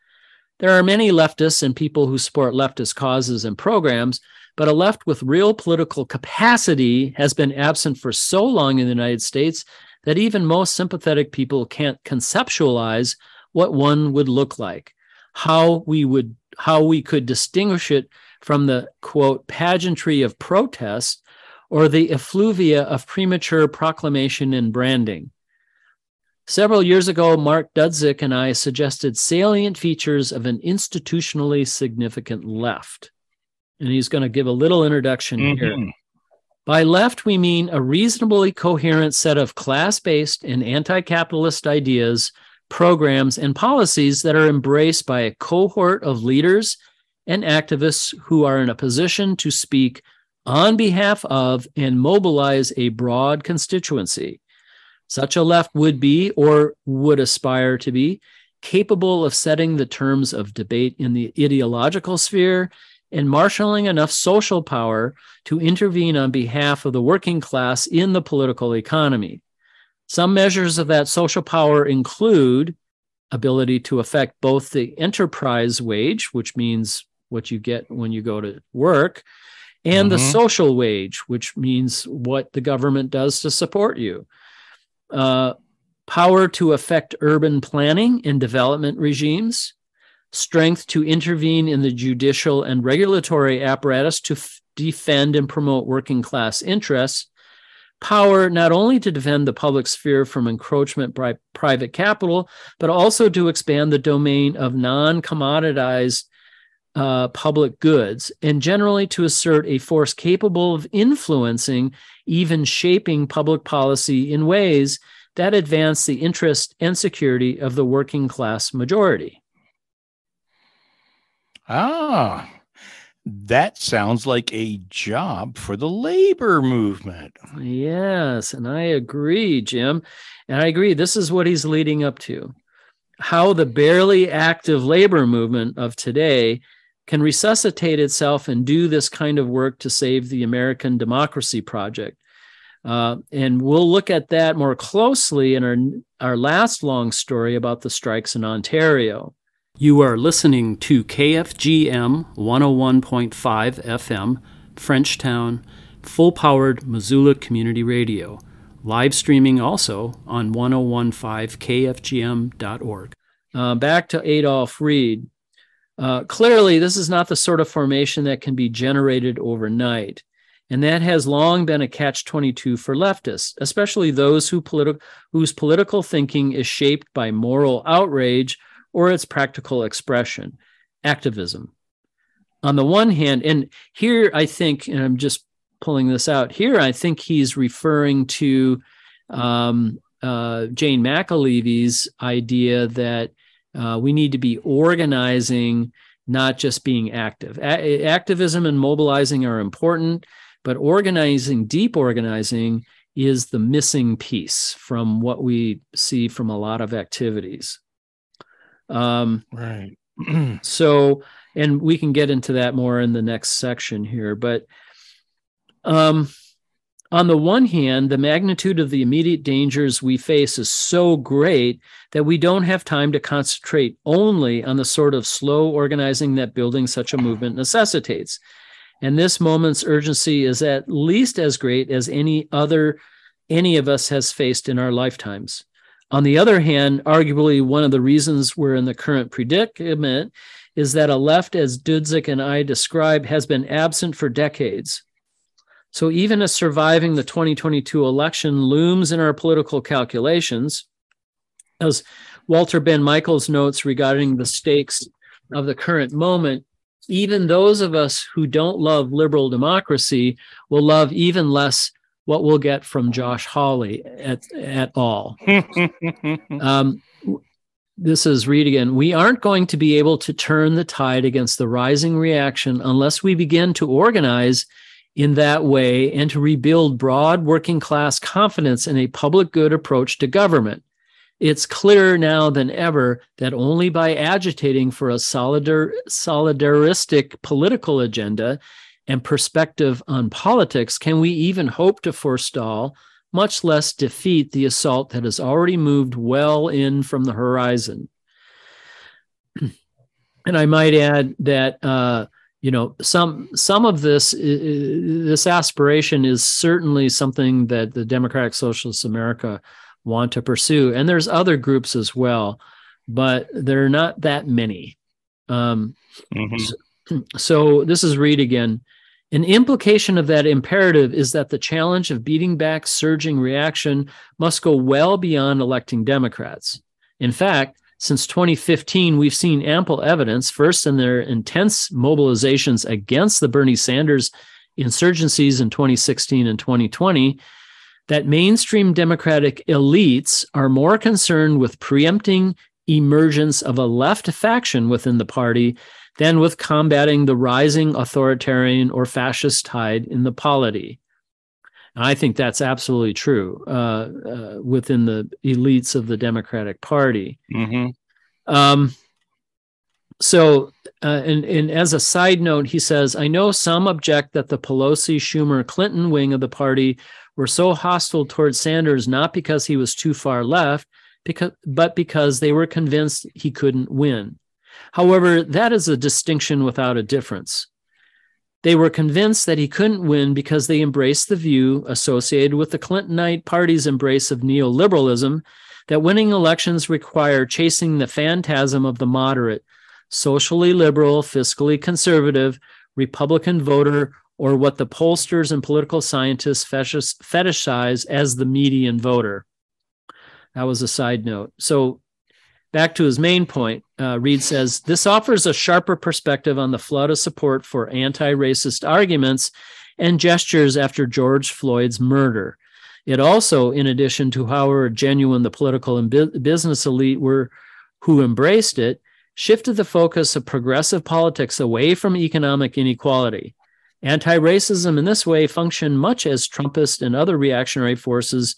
There are many leftists and people who support leftist causes and programs, but a left with real political capacity has been absent for so long in the United States that even most sympathetic people can't conceptualize what one would look like, how we would how we could distinguish it from the quote pageantry of protest or the effluvia of premature proclamation and branding. Several years ago, Mark Dudzic and I suggested salient features of an institutionally significant left. And he's going to give a little introduction here. Mhm. By left, we mean a reasonably coherent set of class based and anti capitalist ideas, programs, and policies that are embraced by a cohort of leaders and activists who are in a position to speak on behalf of and mobilize a broad constituency. Such a left would be, or would aspire to be, capable of setting the terms of debate in the ideological sphere and marshaling enough social power to intervene on behalf of the working class in the political economy. Some measures of that social power include ability to affect both the enterprise wage, which means what you get when you go to work, and the Mhm. social wage, which means what the government does to support you. Uh, power to affect urban planning and development regimes, strength to intervene in the judicial and regulatory apparatus to f- defend and promote working class interests, power not only to defend the public sphere from encroachment by private capital, but also to expand the domain of non commoditized uh, public goods, and generally to assert a force capable of influencing, even shaping public policy in ways that advance the interest and security of the working class majority. Ah, that sounds like a job for the labor movement. Yes, and I agree, Jim. And I agree, this is what he's leading up to. How the barely active labor movement of today can resuscitate itself and do this kind of work to save the American democracy project. Uh, and we'll look at that more closely in our, our last long story about the strikes in Ontario. You are listening to KFGM 101.5 FM, Frenchtown, full powered Missoula Community Radio, live streaming also on 1015kfgm.org. Uh, back to Adolph Reed. Uh, clearly, this is not the sort of formation that can be generated overnight. And that has long been a catch 22 for leftists, especially those who politi- whose political thinking is shaped by moral outrage or its practical expression, activism. On the one hand, and here I think, and I'm just pulling this out here, I think he's referring to um, uh, Jane McAlevey's idea that uh, we need to be organizing, not just being active. A- activism and mobilizing are important, but organizing, deep organizing, is the missing piece from what we see from a lot of activities. Um, right. so, and we can get into that more in the next section here, but um, on the one hand, the magnitude of the immediate dangers we face is so great that we don't have time to concentrate only on the sort of slow organizing that building such a movement necessitates. And this moment's urgency is at least as great as any other any of us has faced in our lifetimes. On the other hand, arguably one of the reasons we're in the current predicament is that a left, as Dudzic and I describe, has been absent for decades. So even as surviving the 2022 election looms in our political calculations, as Walter Benn Michaels notes regarding the stakes of the current moment, even those of us who don't love liberal democracy will love even less what we'll get from Josh Hawley at, at all. um, this is Reed again. We aren't going to be able to turn the tide against the rising reaction unless we begin to organize in that way and to rebuild broad working class confidence in a public good approach to government. It's clearer now than ever that only by agitating for a solidar, solidaristic political agenda and perspective on politics can we even hope to forestall, much less defeat, the assault that has already moved well in from the horizon. and I might add that uh, you know some some of this this aspiration is certainly something that the democratic socialists of america want to pursue. And there's other groups as well but there are not that many. Um, mm-hmm. so, so this is reed again. An implication of that imperative is that the challenge of beating back surging reaction must go well beyond electing democrats. In fact since 2015, we've seen ample evidence, first in their intense mobilizations against the Bernie Sanders insurgencies in 2016 and 2020, that mainstream Democratic elites are more concerned with preempting emergence of a left faction within the party than with combating the rising authoritarian or fascist tide in the polity. I think that's absolutely true uh, uh, within the elites of the Democratic Party. Mm-hmm. Um, so, uh, and, and as a side note, he says, I know some object that the Pelosi, Schumer, Clinton wing of the party were so hostile towards Sanders not because he was too far left, because, but because they were convinced he couldn't win. However, that is a distinction without a difference. They were convinced that he couldn't win because they embraced the view associated with the Clintonite party's embrace of neoliberalism that winning elections require chasing the phantasm of the moderate, socially liberal, fiscally conservative, Republican voter, or what the pollsters and political scientists fetishize as the median voter. That was a side note. So Back to his main point, uh, Reed says this offers a sharper perspective on the flood of support for anti racist arguments and gestures after George Floyd's murder. It also, in addition to however genuine the political and bu- business elite were who embraced it, shifted the focus of progressive politics away from economic inequality. Anti racism in this way functioned much as Trumpist and other reactionary forces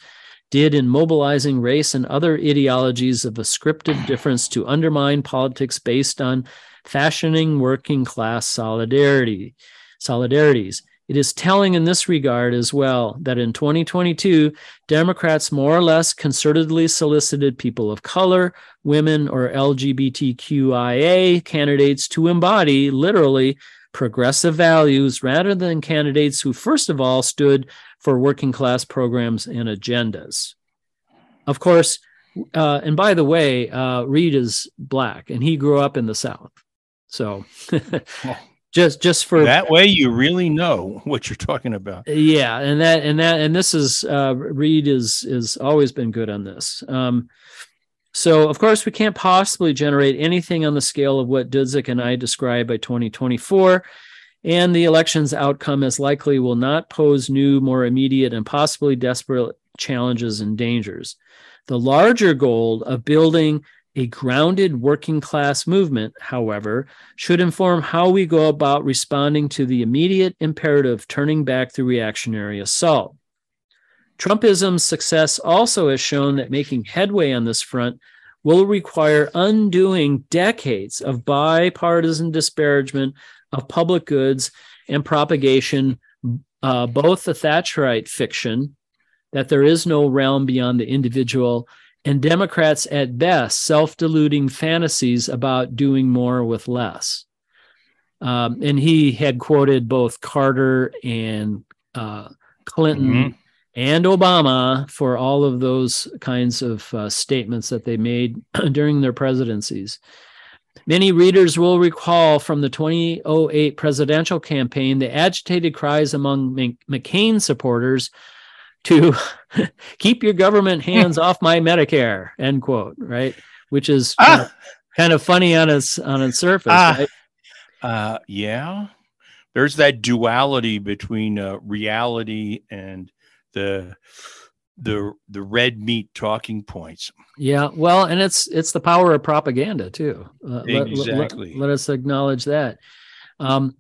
did in mobilizing race and other ideologies of ascriptive difference to undermine politics based on fashioning working class solidarity solidarities. It is telling in this regard as well that in 2022, Democrats more or less concertedly solicited people of color, women, or LGBTQIA candidates to embody literally progressive values rather than candidates who, first of all, stood for working class programs and agendas. Of course, uh, and by the way, uh, Reed is black and he grew up in the South. So just just for that way you really know what you're talking about yeah and that and that and this is uh reed is is always been good on this um so of course we can't possibly generate anything on the scale of what Dudzic and I described by 2024 and the election's outcome as likely will not pose new more immediate and possibly desperate challenges and dangers the larger goal of building a grounded working class movement, however, should inform how we go about responding to the immediate imperative turning back the reactionary assault. Trumpism's success also has shown that making headway on this front will require undoing decades of bipartisan disparagement of public goods and propagation, uh, both the Thatcherite fiction that there is no realm beyond the individual and Democrats at best self deluding fantasies about doing more with less. Um, and he had quoted both Carter and uh, Clinton mm-hmm. and Obama for all of those kinds of uh, statements that they made during their presidencies. Many readers will recall from the 2008 presidential campaign the agitated cries among McCain supporters to keep your government hands off my Medicare, end quote, right? Which is ah. kind, of, kind, of, funny on its on its surface, ah. right? Uh, yeah. There's that duality between uh, reality and the the the red meat talking points. Yeah, well, and it's it's the power of propaganda too. Uh, exactly. Let, let, let, us acknowledge that. Um,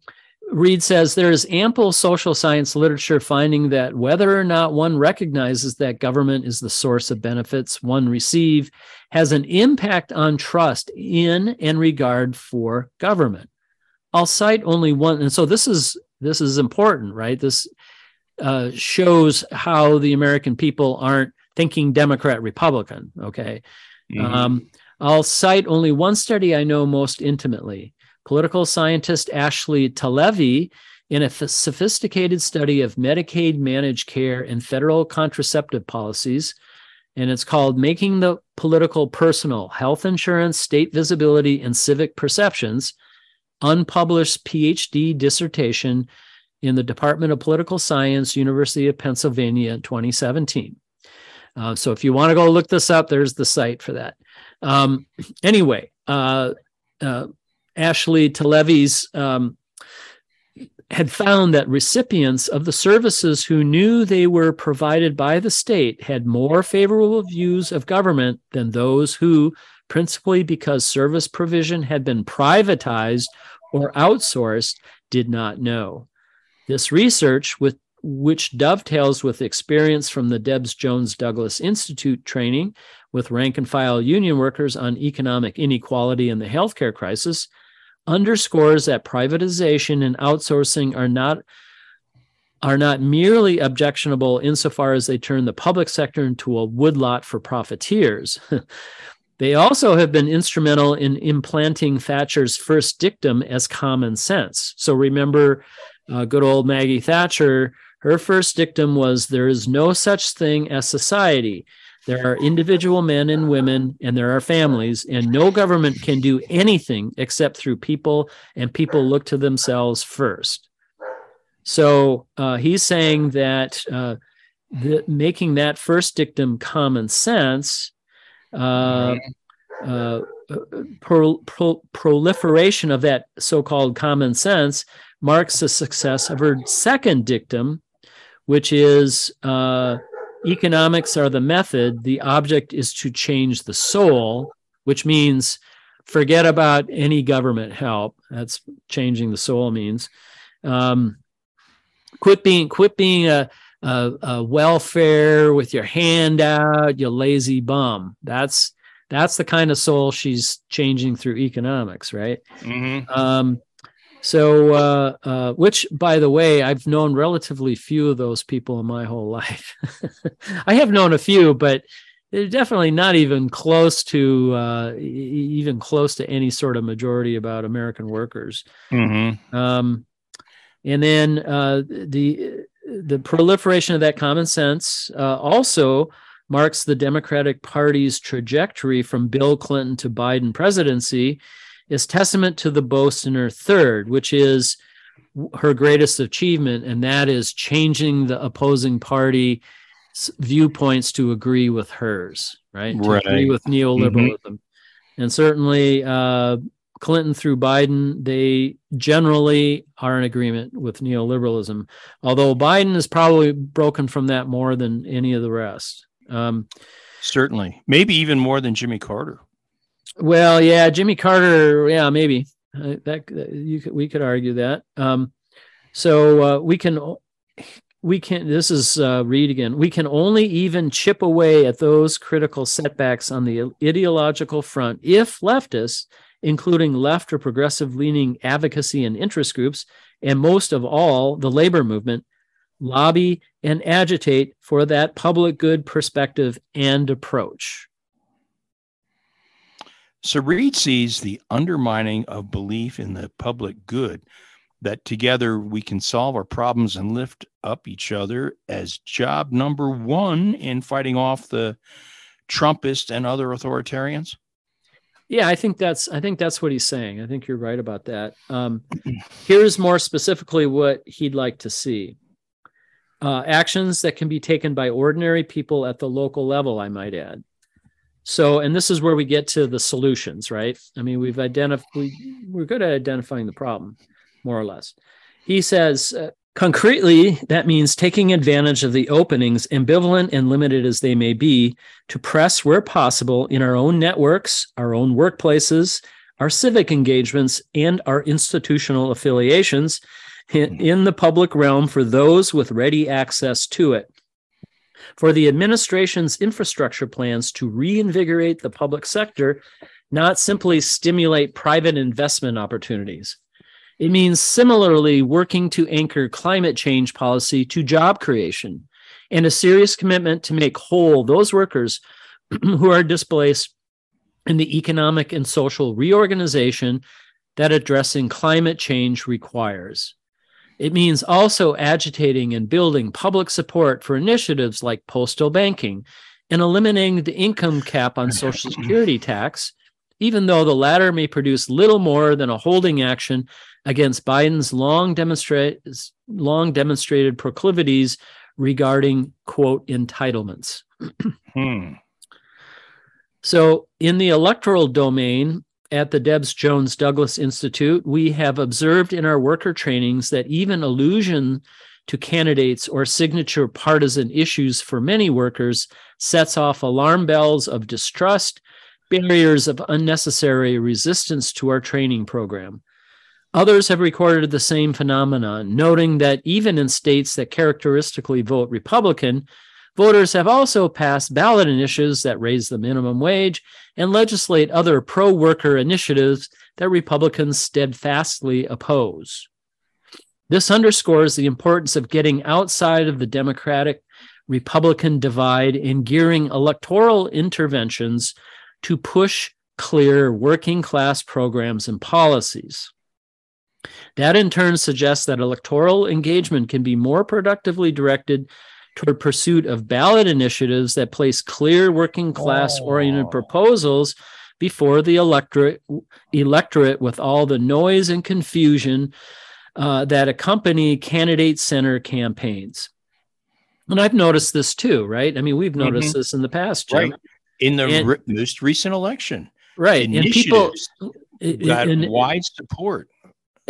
Reed says there is ample social science literature finding that whether or not one recognizes that government is the source of benefits one receive has an impact on trust in and regard for government. I'll cite only one, and so this is this is important, right? This uh, shows how the American people aren't thinking Democrat Republican. Okay, mm-hmm. um, I'll cite only one study I know most intimately. Political scientist Ashley Talevi, in a sophisticated study of Medicaid managed care and federal contraceptive policies, and it's called Making the Political Personal Health Insurance, State Visibility, and Civic Perceptions, unpublished PhD dissertation in the Department of Political Science, University of Pennsylvania, 2017. Uh, so if you want to go look this up, there's the site for that. Um, anyway, uh, uh, Ashley Talevi's um, had found that recipients of the services who knew they were provided by the state had more favorable views of government than those who, principally because service provision had been privatized or outsourced, did not know. This research, with, which dovetails with experience from the Debs Jones Douglass Institute training with rank and file union workers on economic inequality and the healthcare crisis, underscores that privatization and outsourcing are not are not merely objectionable insofar as they turn the public sector into a woodlot for profiteers. they also have been instrumental in implanting Thatcher's first dictum as common sense. So remember, uh, good old Maggie Thatcher, her first dictum was there is no such thing as society. There are individual men and women, and there are families, and no government can do anything except through people, and people look to themselves first. So uh, he's saying that uh, making that first dictum common sense, uh, uh pro, pro, proliferation of that so called common sense marks the success of her second dictum, which is uh, economics are the method, the object is to change the soul, which means forget about any government help. That's changing the soul means. Um, quit being quit being a, a, a welfare with your hand out, you lazy bum. That's that's the kind of soul she's changing through economics, right? Mhm. Um, so, uh, uh, which, by the way, I've known relatively few of those people in my whole life. I have known a few, but they're definitely not even close to uh, even close to any sort of majority about American workers. Mhm. Um, and then uh, the the proliferation of that common sense uh, also marks the Democratic Party's trajectory from Bill Clinton to Biden presidency is testament to the boast in her third, which is her greatest achievement, and that is changing the opposing party viewpoints to agree with hers, right? To agree with neoliberalism. And certainly uh, Clinton through Biden, they generally are in agreement with neoliberalism, although Biden is probably broken from that more than any of the rest. Um, Certainly. Maybe even more than Jimmy Carter. Well, yeah, Jimmy Carter, yeah, maybe uh, that that- you could, we could argue that. Um, so uh, we can we can this is uh, Reed again. We can only even chip away at those critical setbacks on the ideological front if leftists, including left or progressive leaning advocacy and interest groups, and most of all the labor movement, lobby and agitate for that public good perspective and approach. So Reed sees the undermining of belief in the public good, that together we can solve our problems and lift up each other as job number one in fighting off the Trumpists and other authoritarians. Yeah, I think that's I think that's what he's saying. I think you're right about that. Um, here's more specifically what he'd like to see: uh, actions that can be taken by ordinary people at the local level. I might add. So, and this is where we get to the solutions, right? I mean, we've identified we, we're good at identifying the problem, more or less. He says uh, concretely that means taking advantage of the openings, ambivalent and limited as they may be, to press where possible in our own networks, our own workplaces, our civic engagements, and our institutional affiliations in, in the public realm for those with ready access to it. For the administration's infrastructure plans to reinvigorate the public sector, not simply stimulate private investment opportunities. It means similarly working to anchor climate change policy to job creation and a serious commitment to make whole those workers who are displaced in the economic and social reorganization that addressing climate change requires. It means also agitating and building public support for initiatives like postal banking and eliminating the income cap on Social Security tax, even though the latter may produce little more than a holding action against Biden's long, demonstrate, long demonstrated proclivities regarding, quote, entitlements. Hmm. So, in the electoral domain at the Debs Jones Douglass Institute, we have observed in our worker trainings that even allusion to candidates or signature partisan issues for many workers sets off alarm bells of distrust, barriers of unnecessary resistance to our training program. Others have recorded the same phenomenon, noting that even in states that characteristically vote Republican, Voters have also passed ballot initiatives that raise the minimum wage and legislate other pro worker initiatives that Republicans steadfastly oppose. This underscores the importance of getting outside of the Democratic Republican divide and gearing electoral interventions to push clear working class programs and policies. That in turn suggests that electoral engagement can be more productively directed toward pursuit of ballot initiatives that place clear working class oriented Oh. proposals before the electorate electorate with all the noise and confusion uh, that accompany candidate center campaigns. And I've noticed this too, right? I mean, we've noticed this in the past, Jim. Right. In the And- re- most recent election, Right. And people got and- wide support.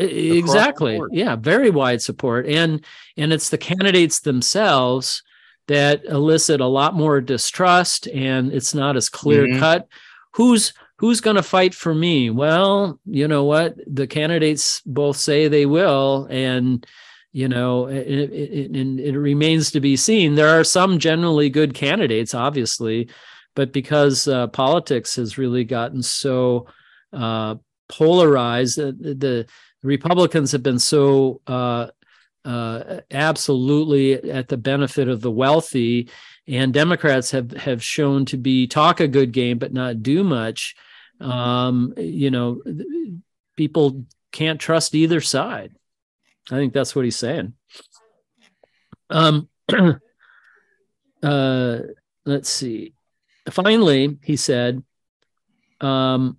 Exactly. yeah very wide support. And and it's the candidates themselves that elicit a lot more distrust and it's not as clear Mhm. cut. Who's who's going to fight for me? Well you know what? The candidates both say they will and you know it, it, it, it- it remains to be seen. There are some generally good candidates obviously but because uh, politics has really gotten so uh, polarized, uh, the Republicans have been so uh, uh, absolutely at the benefit of the wealthy, and Democrats have have shown to be talk a good game but not do much. Um, you know, people can't trust either side. I think that's what he's saying. Um, uh, let's see. Finally, he said, um,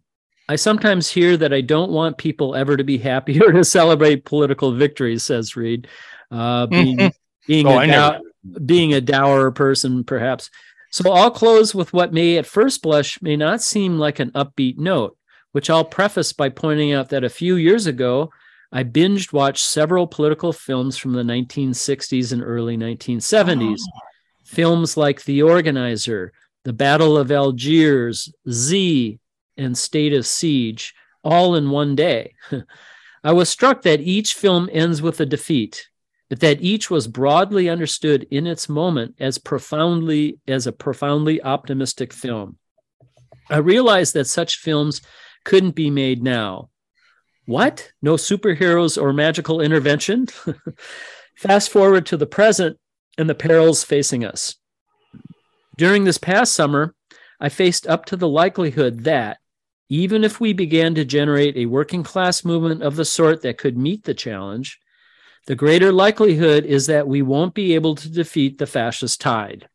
I sometimes hear that I don't want people ever to be happy or to celebrate political victories, says Reed. Uh, being, being, oh, a dow- being a dour person, perhaps. So I'll close with what may at first blush may not seem like an upbeat note, which I'll preface by pointing out that a few years ago, I binged watched several political films from the 1960s and early 1970s. Oh. Films like The Organizer, The Battle of Algiers, Z, and State of Siege, all in one day. I was struck that each film ends with a defeat, but that each was broadly understood in its moment as profoundly as a profoundly optimistic film. I realized that such films couldn't be made now. What? No superheroes or magical intervention? Fast forward to the present and the perils facing us. During this past summer, I faced up to the likelihood that, even if we began to generate a working class movement of the sort that could meet the challenge, the greater likelihood is that we won't be able to defeat the fascist tide.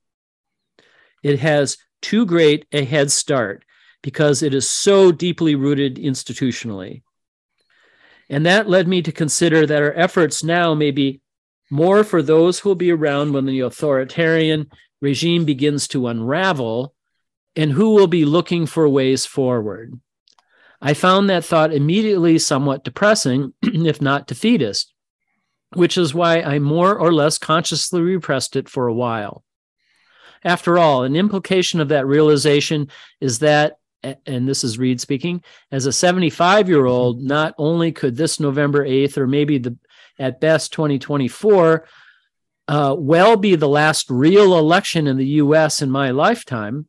It has too great a head start because it is so deeply rooted institutionally. And that led me to consider that our efforts now may be more for those who will be around when the authoritarian regime begins to unravel and who will be looking for ways forward. I found that thought immediately somewhat depressing, if not defeatist, which is why I more or less consciously repressed it for a while. After all, an implication of that realization is that and this is Reed speaking, as a 75 year old, not only could this November 8th or maybe the at best 2024 uh, well be the last real election in the US in my lifetime,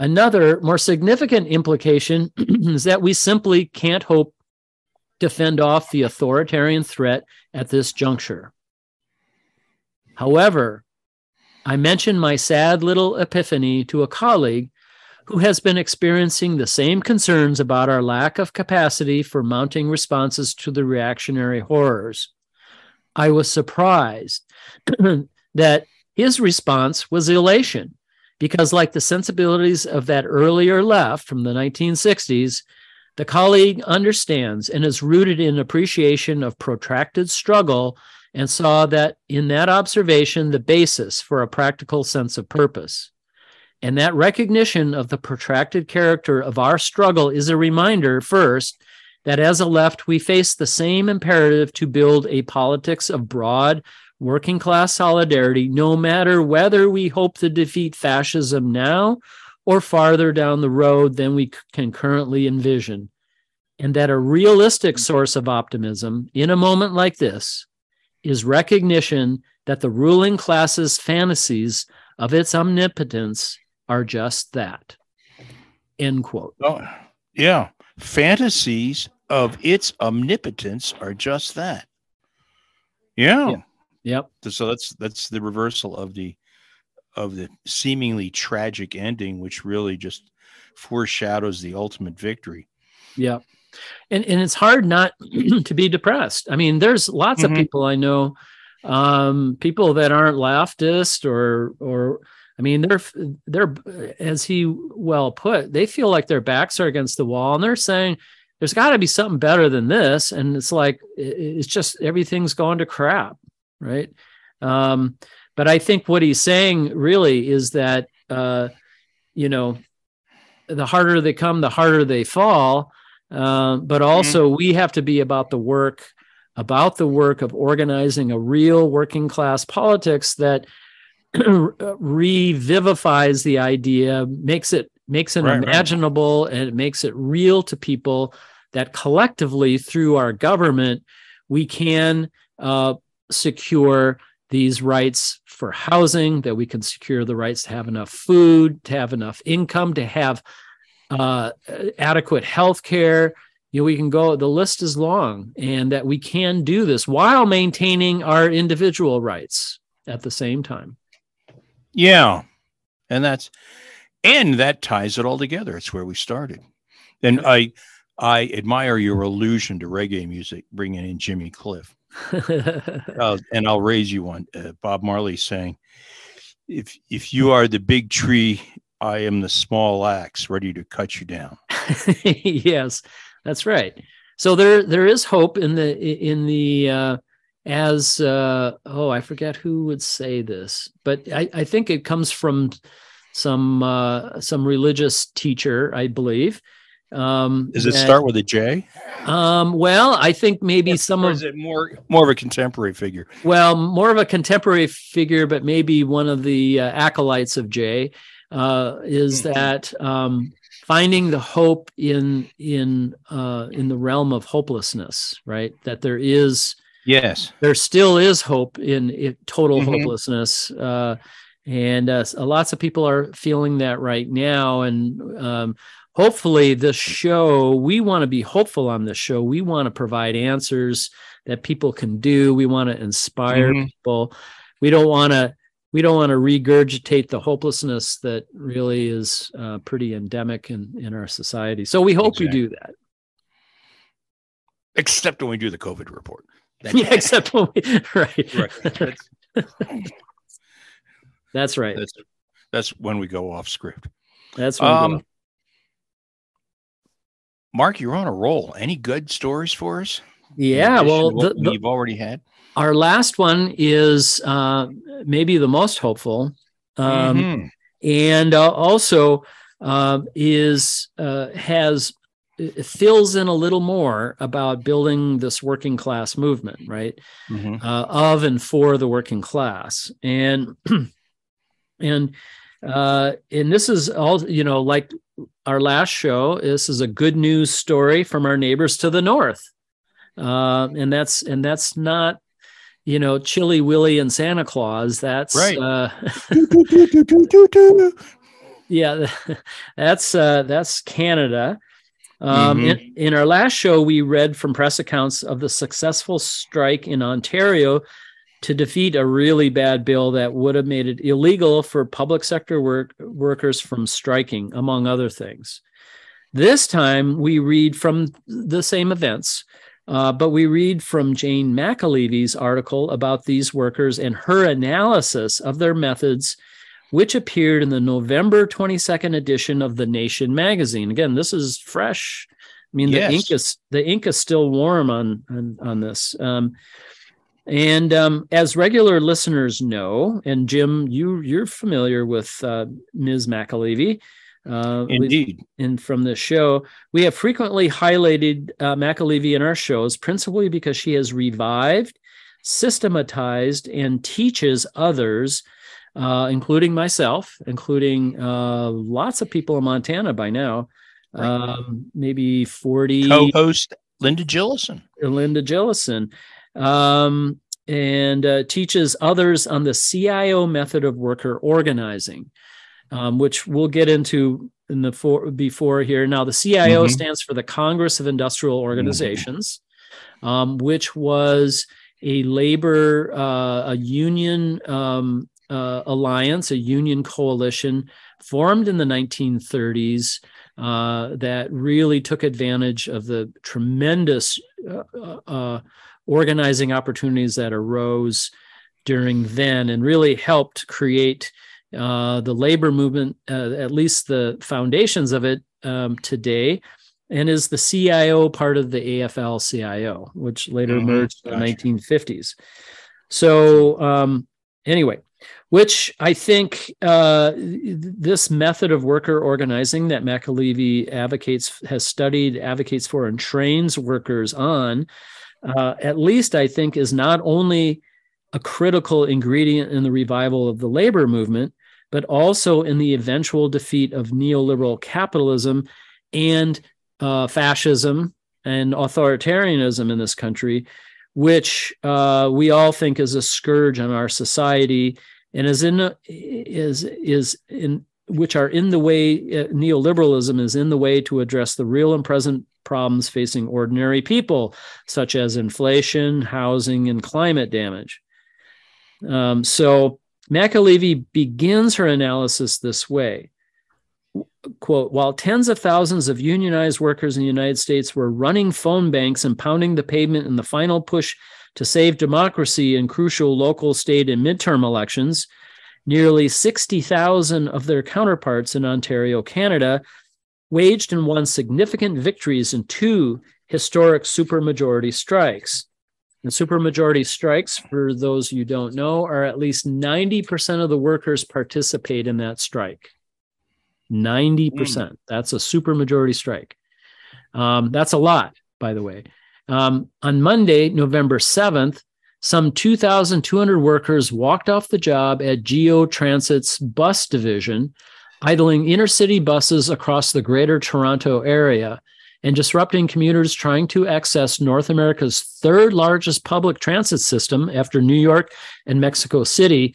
another more significant implication is that we simply can't hope to fend off the authoritarian threat at this juncture. However, I mentioned my sad little epiphany to a colleague who has been experiencing the same concerns about our lack of capacity for mounting responses to the reactionary horrors. I was surprised that his response was elation, because, like the sensibilities of that earlier left from the 1960s, the colleague understands and is rooted in appreciation of protracted struggle and saw that in that observation the basis for a practical sense of purpose. And that recognition of the protracted character of our struggle is a reminder, first, that as a left, we face the same imperative to build a politics of broad working class solidarity, no matter whether we hope to defeat fascism now or farther down the road than we can currently envision. And that a realistic source of optimism in a moment like this is recognition that the ruling class's fantasies of its omnipotence are just that. End quote. Oh, yeah. Fantasies of its omnipotence are just that. Yeah. yeah. Yep. So that's that's the reversal of the of the seemingly tragic ending, which really just foreshadows the ultimate victory. Yeah. And and it's hard not to be depressed. I mean, there's lots mm-hmm. of people I know, um, people that aren't leftist or or I mean, they're they're as he well put, they feel like their backs are against the wall, and they're saying there's got to be something better than this. And it's like it's just everything's going to crap, right? Um, but I think what he's saying really is that uh, you know the harder they come, the harder they fall. Uh, but mm-hmm. also, mm-hmm. we have to be about the work, about the work of organizing a real working class politics that revivifies the idea, makes it makes it right, imaginable, right. and it makes it real to people that collectively through our government we can uh, secure these rights for housing, that we can secure the rights to have enough food, to have enough income, to have uh, adequate health care. You know, we can go, the list is long, and that we can do this while maintaining our individual rights at the same time. Yeah. And that's, and that ties it all together. It's where we started. And I, I admire your allusion to reggae music, bringing in Jimmy Cliff. uh, and I'll raise you one. Uh, Bob Marley saying, "If if you are the big tree, I am the small axe, ready to cut you down." yes, that's right. So there there is hope in the in the uh, as uh, oh I forget who would say this, but I, I think it comes from some uh, some religious teacher, I believe, um, Does it that, start with a J? Um, well, I think maybe or, some or of is it more more of a contemporary figure. Well, more of a contemporary figure, but maybe one of the uh, acolytes of J uh, is mm-hmm. that um, finding the hope in in uh, in the realm of hopelessness, right? That there is yes, there still is hope in, in total mm-hmm. hopelessness. Uh, and uh, lots of people are feeling that right now and um, hopefully this show we want to be hopeful on this show. We want to provide answers that people can do. We want to inspire mm-hmm. people. We don't want to we don't want to regurgitate the hopelessness that really is uh, pretty endemic in in our society. So we hope exactly. we do that. Except when we do the covid report. Yeah except when we right. Right. That's, that's right. That's, that's when we go off script. That's when um, Mark, you're on a roll. Any good stories for us? Yeah, well, the, the, you've already had. Our last one is uh, maybe the most hopeful, um, mm-hmm. and uh, also uh, is uh, has fills in a little more about building this working class movement, right? Mm-hmm. Uh, of and for the working class, and and uh, and this is all you know, like our last show. This is a good news story from our neighbors to the north, uh, and that's and that's not you know Chilly Willy and Santa Claus. That's right. Uh, yeah, that's uh, that's Canada. Um, mm-hmm. in, in our last show, we read from press accounts of the successful strike in Ontario to defeat a really bad bill that would have made it illegal for public sector work, workers from striking, among other things. This time we read from the same events, uh, but we read from Jane McAlevey's article about these workers and her analysis of their methods, which appeared in the November 22nd edition of The Nation magazine. Again, this is fresh. I mean, yes. the ink is the ink is still warm on on, on this. Um, and um, as regular listeners know, and Jim, you you're familiar with uh, Ms. McAlevey. Uh, Indeed. And from the show, we have frequently highlighted uh, McAlevey in our shows, principally because she has revived, systematized, and teaches others, uh, including myself, including uh, lots of people in Montana by now, right. um, maybe 40. Co host Linda Jillison. Linda Jillison um, and uh, teaches others on the CIO method of worker organizing, um, which we'll get into in the for, before here. Now, the CIO mm-hmm. stands for the Congress of Industrial Organizations, mm-hmm. um, which was a labor, uh, a union um, uh, alliance, a union coalition formed in the 1930s. Uh, that really took advantage of the tremendous uh, uh, organizing opportunities that arose during then and really helped create uh, the labor movement, uh, at least the foundations of it um, today, and is the CIO part of the AFL CIO, which later mm-hmm. emerged in the 1950s. So, um, anyway, which I think uh, this method of worker organizing that McAlevey advocates, has studied, advocates for, and trains workers on uh, at least I think is not only a critical ingredient in the revival of the labor movement, but also in the eventual defeat of neoliberal capitalism and uh, fascism and authoritarianism in this country, which uh, we all think is a scourge on our society and is in is is in which are in the way uh, neoliberalism is in the way to address the real and present problems facing ordinary people such as inflation housing and climate damage. Um, so McAlevey begins her analysis this way. Quote while tens of thousands of unionized workers in the united states were running phone banks and pounding the pavement in the final push to save democracy in crucial local state and midterm elections nearly 60,000 of their counterparts in ontario canada waged and won significant victories in two historic supermajority strikes and supermajority strikes for those you don't know are at least 90% of the workers participate in that strike 90%. Mm. That's a supermajority strike. Um, that's a lot, by the way. Um, on Monday, November 7th, some 2,200 workers walked off the job at GO Transit's bus division, idling intercity buses across the greater Toronto area and disrupting commuters trying to access North America's third largest public transit system after New York and Mexico City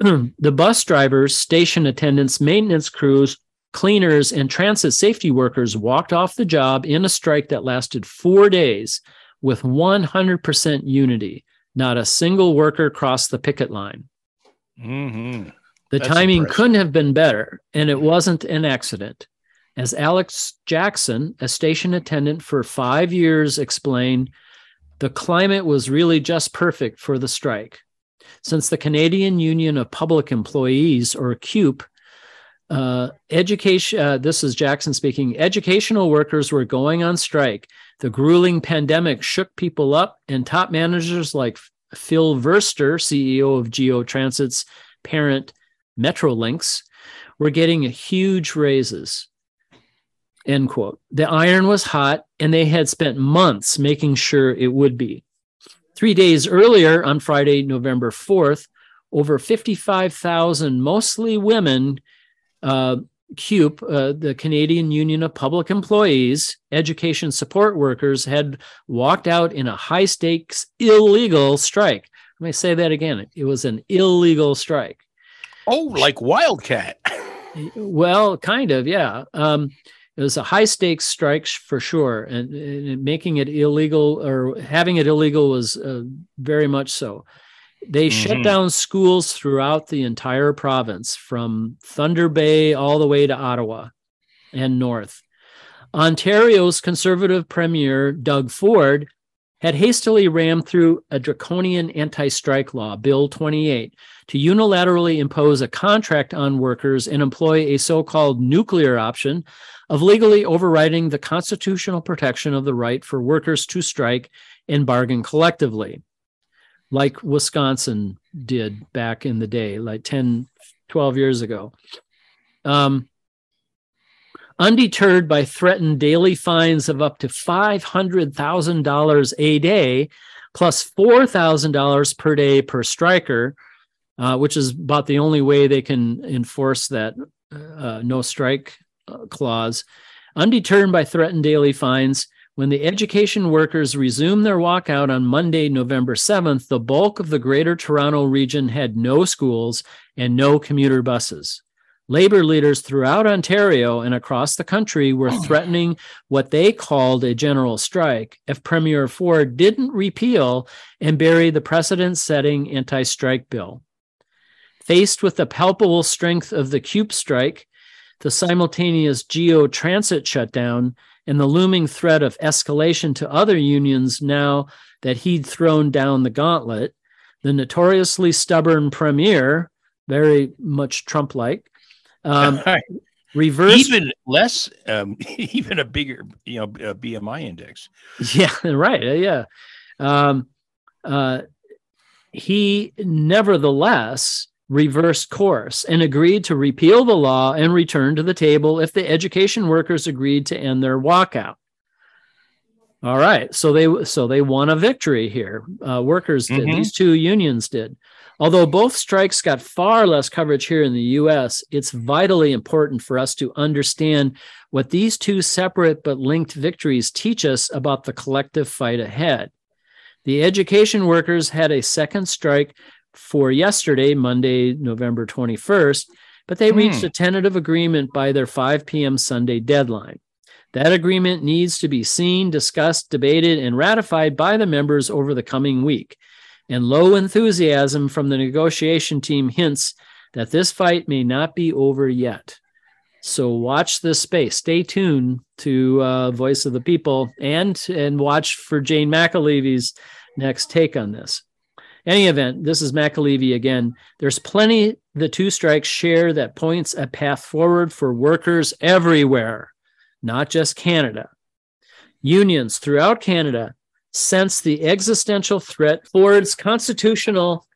the bus drivers, station attendants, maintenance crews, cleaners, and transit safety workers walked off the job in a strike that lasted four days with 100% unity. Not a single worker crossed the picket line. Mm-hmm. The That's timing impressive. couldn't have been better, and it wasn't an accident. As Alex Jackson, a station attendant for five years, explained, the climate was really just perfect for the strike since the Canadian Union of Public Employees, or CUPE, uh, education, uh, this is Jackson speaking, educational workers were going on strike. The grueling pandemic shook people up, and top managers like Phil Verster, CEO of GO Transit's parent Metrolinx, were getting huge raises. End quote. The iron was hot, and they had spent months making sure it would be. Three days earlier, on Friday, November 4th, over 55,000, mostly women, uh, CUPE, uh, the Canadian Union of Public Employees, education support workers, had walked out in a high stakes illegal strike. Let me say that again. It was an illegal strike. Oh, like Wildcat. well, kind of, yeah. Um, it was a high stakes strike for sure, and, and, making it illegal or having it illegal was uh, very much so. They mm-hmm. shut down schools throughout the entire province, from Thunder Bay all the way to Ottawa and north. Ontario's conservative premier, Doug Ford, had hastily rammed through a draconian anti strike law, Bill 28, to unilaterally impose a contract on workers and employ a so called nuclear option of legally overriding the constitutional protection of the right for workers to strike and bargain collectively, like Wisconsin did back in the day, like 10, 12 years ago. Um, undeterred by threatened daily fines of up to $500,000 a day, plus $4,000 per day per striker, uh, which is about the only way they can enforce that uh, no strike uh, clause. Undeterred by threatened daily fines, when the education workers resumed their walkout on Monday, November 7th, the bulk of the Greater Toronto region had no schools and no commuter buses. Labor leaders throughout Ontario and across the country were threatening what they called a general strike if Premier Ford didn't repeal and bury the precedent setting anti strike bill. Faced with the palpable strength of the CUPE strike, the simultaneous GO Transit shutdown, and the looming threat of escalation to other unions now that he'd thrown down the gauntlet, the notoriously stubborn premier, very much Trump like, um, reverse even less, um, even a bigger, you know, BMI index. Yeah, right. Yeah. Um, uh, he nevertheless reversed course and agreed to repeal the law and return to the table if the education workers agreed to end their walkout. All right, so they so they won a victory here. Uh, workers did; mm-hmm. these two unions did. Although both strikes got far less coverage here in the US, it's vitally important for us to understand what these two separate but linked victories teach us about the collective fight ahead. The education workers had a second strike for yesterday, Monday, November 21st, but they reached Hmm. a tentative agreement by their 5 p.m. Sunday deadline. That agreement needs to be seen, discussed, debated, and ratified by the members over the coming week. And low enthusiasm from the negotiation team hints that this fight may not be over yet. So watch this space. Stay tuned to uh, Voice of the People and and watch for Jane McAlevey's next take on this. Any event, this is McAlevey again. There's plenty the two strikes share that points a path forward for workers everywhere, not just Canada. Unions throughout Canada sense the existential threat Ford's constitutional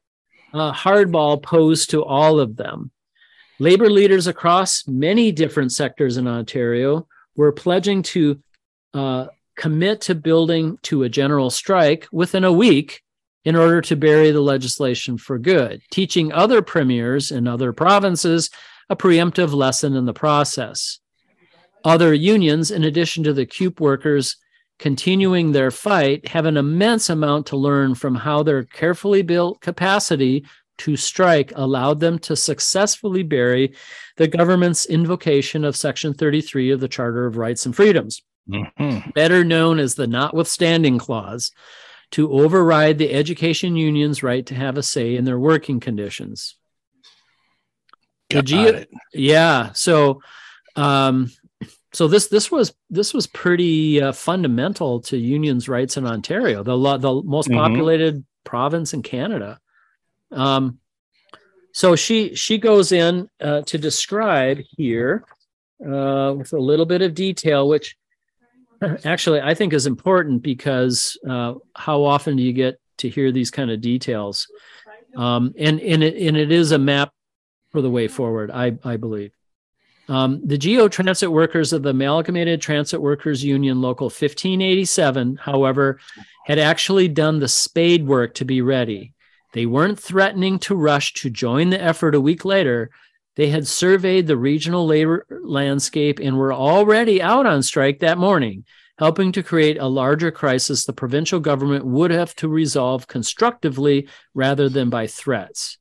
uh, hardball posed to all of them. Labor leaders across many different sectors in Ontario were pledging to uh, commit to building to a general strike within a week in order to bury the legislation for good, teaching other premiers in other provinces a preemptive lesson in the process. Other unions, in addition to the CUPE workers continuing their fight, have an immense amount to learn from how their carefully built capacity to strike allowed them to successfully bury the government's invocation of Section 33 of the Charter of Rights and Freedoms, Mhm. better known as the Notwithstanding Clause, to override the education union's right to have a say in their working conditions. Got it. Yeah. So, um, so this this was this was pretty uh, fundamental to unions' rights in Ontario, the lo- the most Mhm. populated province in Canada. Um, so she she goes in uh, to describe here uh, with a little bit of detail, which actually I think is important because uh, how often do you get to hear these kind of details? Um, and and it and it is a map for the way forward, I I believe. Um, the GO Transit workers of the Amalgamated Transit Workers Union Local 1587, however, had actually done the spade work to be ready. They weren't threatening to rush to join the effort a week later. They had surveyed the regional labor landscape and were already out on strike that morning, helping to create a larger crisis the provincial government would have to resolve constructively rather than by threats.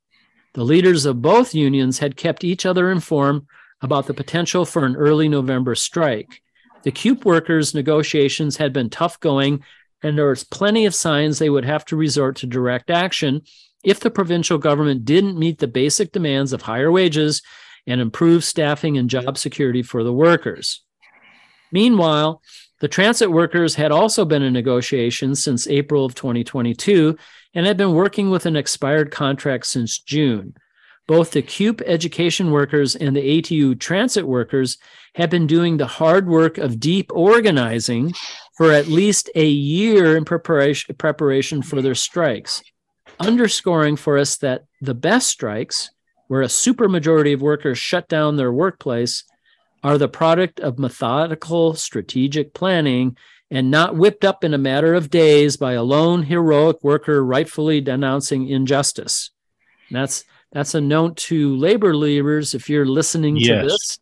The leaders of both unions had kept each other informed about the potential for an early November strike. The CUPE workers' negotiations had been tough going, and there was plenty of signs they would have to resort to direct action if the provincial government didn't meet the basic demands of higher wages and improved staffing and job security for the workers. Meanwhile, the transit workers had also been in negotiations since April of 2022 and had been working with an expired contract since June. Both the CUPE education workers and the ATU transit workers have been doing the hard work of deep organizing for at least a year in preparation, preparation for their strikes, underscoring for us that the best strikes, where a supermajority of workers shut down their workplace, are the product of methodical strategic planning and not whipped up in a matter of days by a lone heroic worker rightfully denouncing injustice. And that's that's a note to labor leaders if you're listening to this.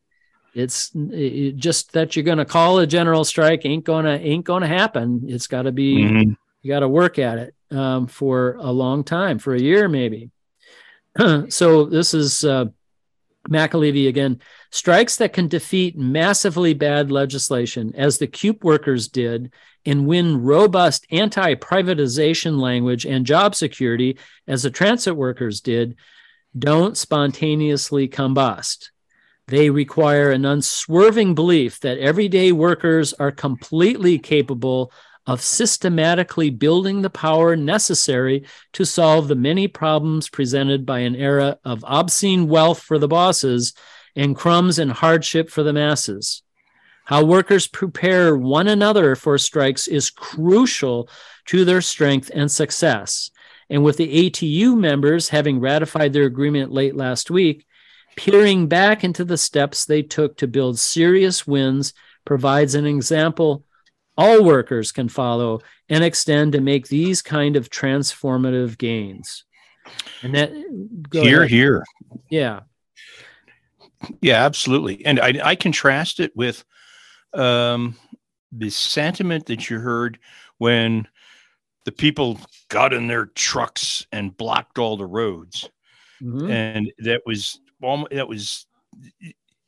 It's it, just that you're going to call a general strike ain't gonna ain't gonna happen. It's got to be Mhm. you got to work at it um, for a long time, for a year maybe. so this is uh, McAlevey again. Strikes that can defeat massively bad legislation, as the CUPE workers did, and win robust anti-privatization language and job security, as the transit workers did, don't spontaneously combust. They require an unswerving belief that everyday workers are completely capable of systematically building the power necessary to solve the many problems presented by an era of obscene wealth for the bosses and crumbs and hardship for the masses. How workers prepare one another for strikes is crucial to their strength and success. And with the ATU members having ratified their agreement late last week, peering back into the steps they took to build serious wins provides an example all workers can follow and extend to make these kind of transformative gains. And that Here, ahead. here. yeah, Yeah, absolutely. And I, I contrast it with um, the sentiment that you heard when the people got in their trucks and blocked all the roads. Mhm. And that was almo- that was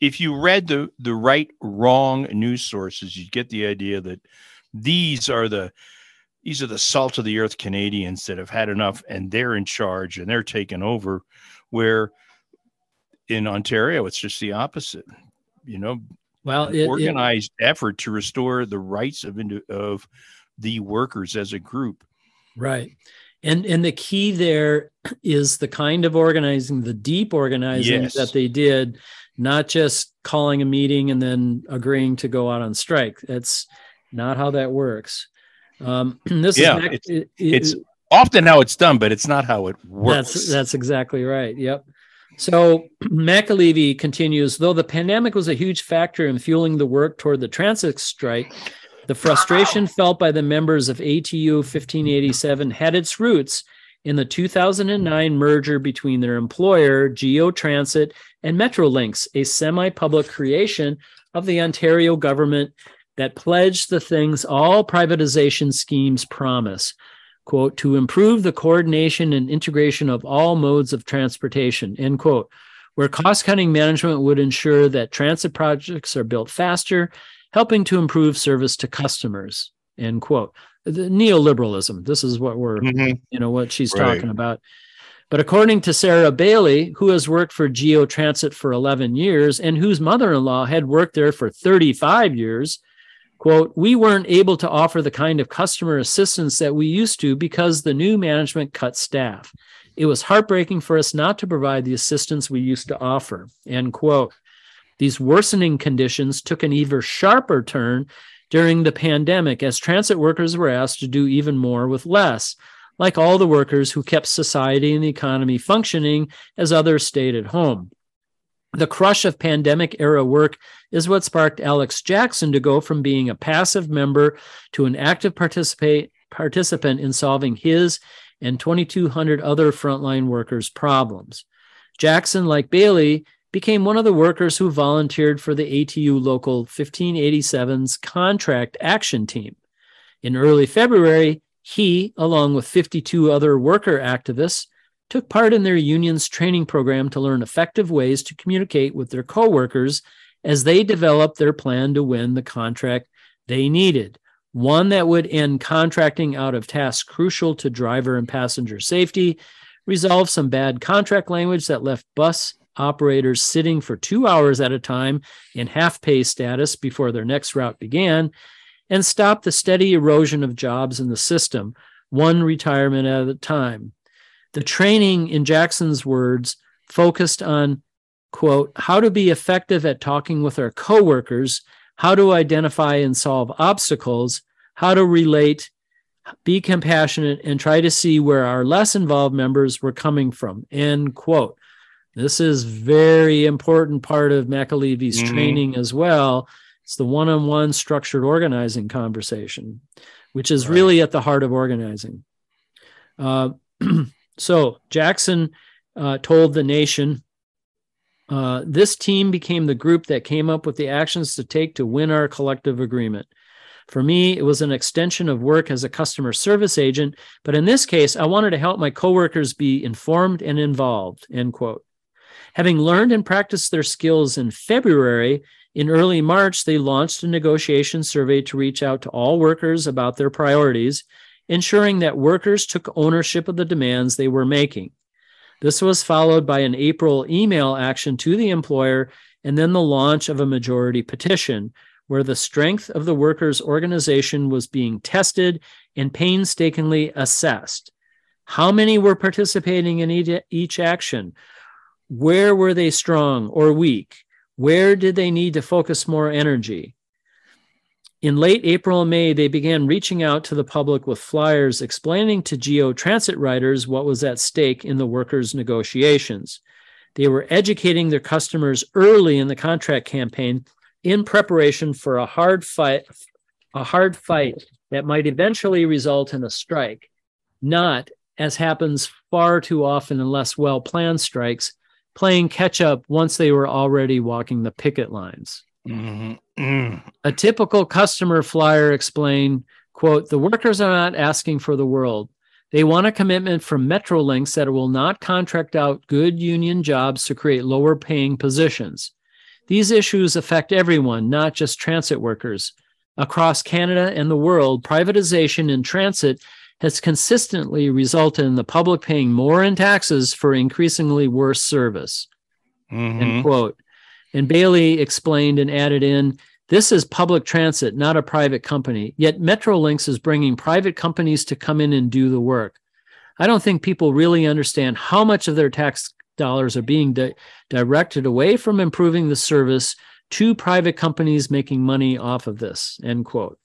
if you read the the right wrong news sources, you'd get the idea that these are the these are the salt of the earth Canadians that have had enough and they're in charge and they're taking over. Where in Ontario, it's just the opposite. You know, Well, it, it, organized effort to restore the rights of of the workers as a group. Right. And and the key there is the kind of organizing, the deep organizing Yes. that they did, not just calling a meeting and then agreeing to go out on strike. That's not how that works. Um, this Yeah, is it's- it- it- It's often how it's done, but it's not how it works. that's that's exactly right. Yep. So McAlevey continues, though the pandemic was a huge factor in fueling the work toward the transit strike, the frustration felt by the members of ATU 1587 had its roots in the 2009 merger between their employer, GO Transit, and Metrolinx, a semi-public creation of the Ontario government that pledged the things all privatization schemes promise quote, to improve the coordination and integration of all modes of transportation, end quote, where cost cutting management would ensure that transit projects are built faster, helping to improve service to customers, end quote. The neoliberalism, this is what we're, Mhm. you know, what she's Right. talking about. But according to Sarah Bailey, who has worked for GO Transit for 11 years and whose mother in law had worked there for 35 years, quote, we weren't able to offer the kind of customer assistance that we used to because the new management cut staff. It was heartbreaking for us not to provide the assistance we used to offer, end quote. These worsening conditions took an even sharper turn during the pandemic as transit workers were asked to do even more with less, like all the workers who kept society and the economy functioning as others stayed at home. The crush of pandemic era work is what sparked Alex Jackson to go from being a passive member to an active participant in solving his and 2,200 other frontline workers' problems. Jackson, like Bailey, became one of the workers who volunteered for the ATU Local 1587's contract action team. In early February, he, along with 52 other worker activists, took part in their union's training program to learn effective ways to communicate with their coworkers as they developed their plan to win the contract they needed. One that would end contracting out of tasks crucial to driver and passenger safety, resolve some bad contract language that left bus operators sitting for two hours at a time in half pay status before their next route began, and stop the steady erosion of jobs in the system, one retirement at a time. The training, in Jackson's words, focused on, quote, how to be effective at talking with our coworkers, how to identify and solve obstacles, how to relate, be compassionate, and try to see where our less involved members were coming from, end quote. This is very important part of McAlevey's Mhm. training as well. It's the one-on-one structured organizing conversation, which is Right. really at the heart of organizing. Uh, so Jackson uh, told the nation, uh, this team became the group that came up with the actions to take to win our collective agreement. For me, it was an extension of work as a customer service agent, but in this case, I wanted to help my coworkers be informed and involved. End quote. Having learned and practiced their skills in February, in early March, they launched a negotiation survey to reach out to all workers about their priorities, ensuring that workers took ownership of the demands they were making. This was followed by an April email action to the employer and then the launch of a majority petition where the strength of the workers' organization was being tested and painstakingly assessed. How many were participating in each, action? Where were they strong or weak? Where did they need to focus more energy? In late April and May, they began reaching out to the public with flyers explaining to GO Transit riders what was at stake in the workers' negotiations. They were educating their customers early in the contract campaign in preparation for a hard fight, a hard fight that might eventually result in a strike, not as happens far too often in less well-planned strikes, playing catch up once they were already walking the picket lines. Mhm. Mm. A typical customer flyer explained, Quote, the workers are not asking for the world. They want a commitment from Metrolinx that it will not contract out good union jobs to create lower paying positions. These issues affect everyone, not just transit workers. Across Canada and the world, privatization in transit has consistently resulted in the public paying more in taxes for increasingly worse service. Mhm. End quote. And Bailey explained and added in this is public transit, not a private company. Yet Metrolinx is bringing private companies to come in and do the work. I don't think people really understand how much of their tax dollars are being di- directed away from improving the service to private companies making money off of this. End quote.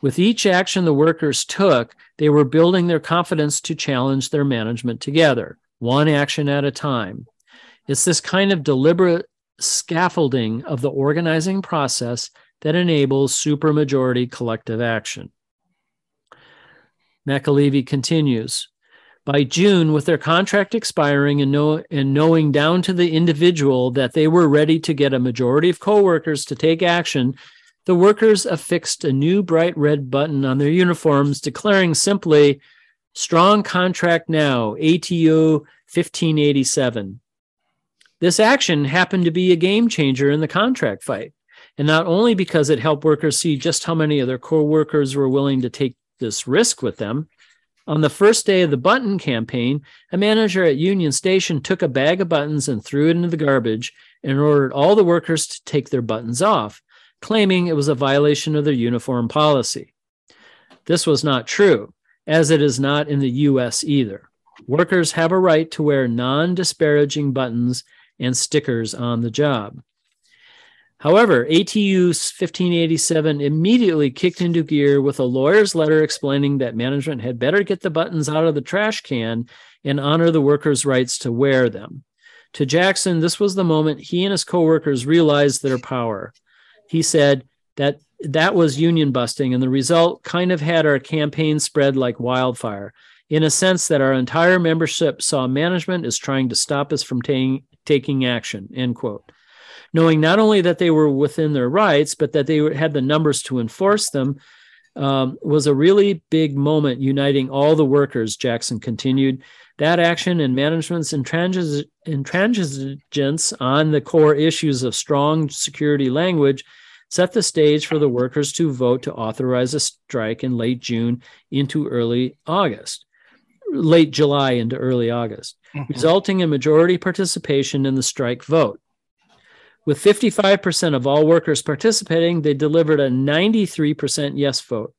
With each action the workers took, they were building their confidence to challenge their management together, one action at a time. It's this kind of deliberate scaffolding of the organizing process that enables supermajority collective action. McAlevey continues. By June, with their contract expiring and, know, and knowing down to the individual that they were ready to get a majority of coworkers to take action, the workers affixed a new bright red button on their uniforms declaring simply, Strong contract now, ATU 1587. This action happened to be a game changer in the contract fight. And not only because it helped workers see just how many of their co-workers were willing to take this risk with them. On the first day of the button campaign, a manager at Union Station took a bag of buttons and threw it into the garbage and ordered all the workers to take their buttons off, claiming it was a violation of their uniform policy. This was not true, as it is not in the US either. Workers have a right to wear non disparaging buttons and stickers on the job. However, ATU 1587 immediately kicked into gear with a lawyer's letter explaining that management had better get the buttons out of the trash can and honor the workers' rights to wear them. To Jackson, this was the moment he and his coworkers realized their power. He said that that was union busting, and the result kind of had our campaign spread like wildfire, in a sense that our entire membership saw management as trying to stop us from ta- taking action. End quote knowing not only that they were within their rights, but that they had the numbers to enforce them, um, was a really big moment uniting all the workers, Jackson continued. That action and management's intransigence on the core issues of strong security language set the stage for the workers to vote to authorize a strike in late June into early August, late July into early August, Mhm. resulting in majority participation in the strike vote. With 55% of all workers participating, they delivered a 93% yes vote.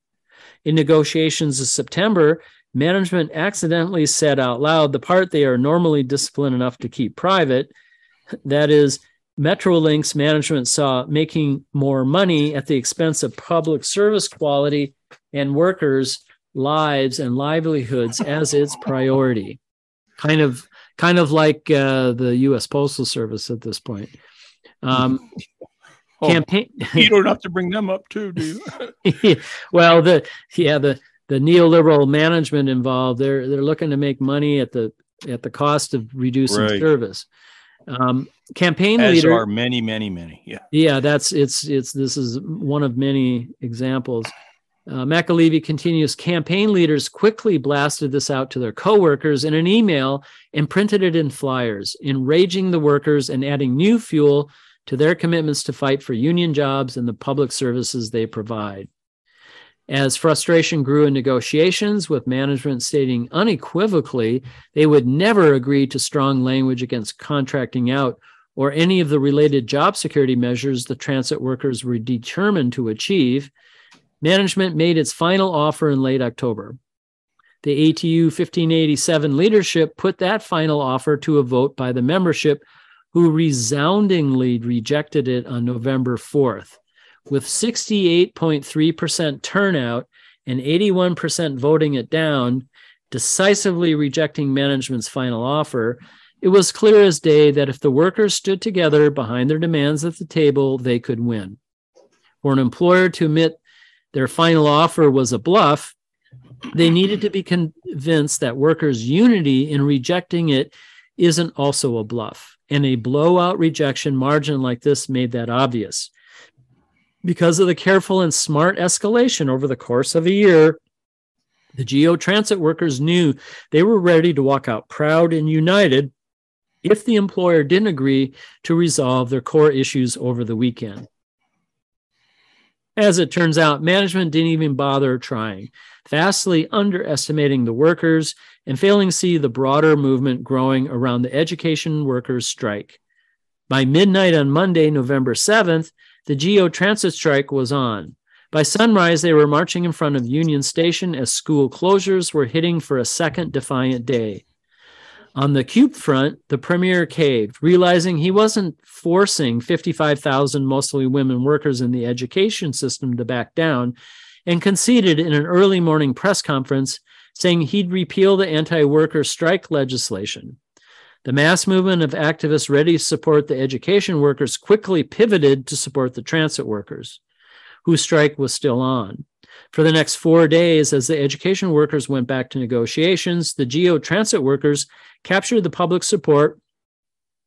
In negotiations in September, management accidentally said out loud the part they are normally disciplined enough to keep private. That is, Metrolinx management saw making more money at the expense of public service quality and workers' lives and livelihoods as its priority. Kind of, kind of like uh, the U.S. Postal Service at this point. Um, Oh, campaign. you don't have to bring them up too, do you? well, the yeah the the neoliberal management involved they're they're looking to make money at the at the cost of reducing Right. service. Um, campaign As leader, are many, many, many. Yeah. yeah, that's it's it's this is one of many examples. Uh, McAlevey continues. Campaign leaders quickly blasted this out to their coworkers in an email and printed it in flyers, enraging the workers and adding new fuel to their commitments to fight for union jobs and the public services they provide. As frustration grew in negotiations, with management stating unequivocally they would never agree to strong language against contracting out or any of the related job security measures the transit workers were determined to achieve, management made its final offer in late October. The ATU 1587 leadership put that final offer to a vote by the membership, who resoundingly rejected it on November 4th. With 68.3% turnout and 81% voting it down, decisively rejecting management's final offer, it was clear as day that if the workers stood together behind their demands at the table, they could win. For an employer to admit their final offer was a bluff, they needed to be convinced that workers' unity in rejecting it isn't also a bluff. And a blowout rejection margin like this made that obvious. Because of the careful and smart escalation over the course of a year, the GO transit workers knew they were ready to walk out proud and united if the employer didn't agree to resolve their core issues over the weekend. As it turns out, management didn't even bother trying, vastly underestimating the workers and failing to see the broader movement growing around the education workers' strike. By midnight on Monday, November 7th, the GO transit strike was on. By sunrise, they were marching in front of Union Station as school closures were hitting for a second defiant day. On the CUPE front, the premier caved, realizing he wasn't forcing 55,000 mostly women workers in the education system to back down, and conceded in an early morning press conference, saying he'd repeal the anti worker strike legislation. The mass movement of activists ready to support the education workers quickly pivoted to support the transit workers, whose strike was still on. For the next four days, as the education workers went back to negotiations, the GO transit workers captured the public support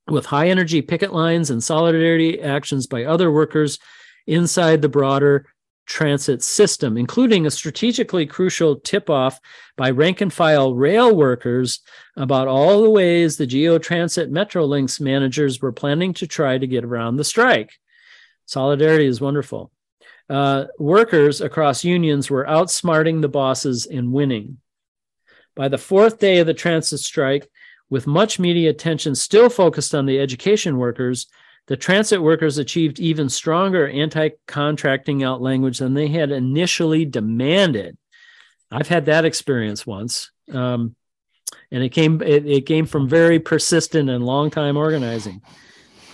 with high energy picket lines and solidarity actions by other workers inside the broader transit system, including a strategically crucial tip off by rank and file rail workers about all the ways the GO Transit Metrolinx managers were planning to try to get around the strike. Solidarity is wonderful. Uh, workers across unions were outsmarting the bosses and winning. By the fourth day of the transit strike, with much media attention still focused on the education workers, the transit workers achieved even stronger anti contracting out language than they had initially demanded. I've had that experience once. Um, and it came it, it, came from very persistent and long time organizing.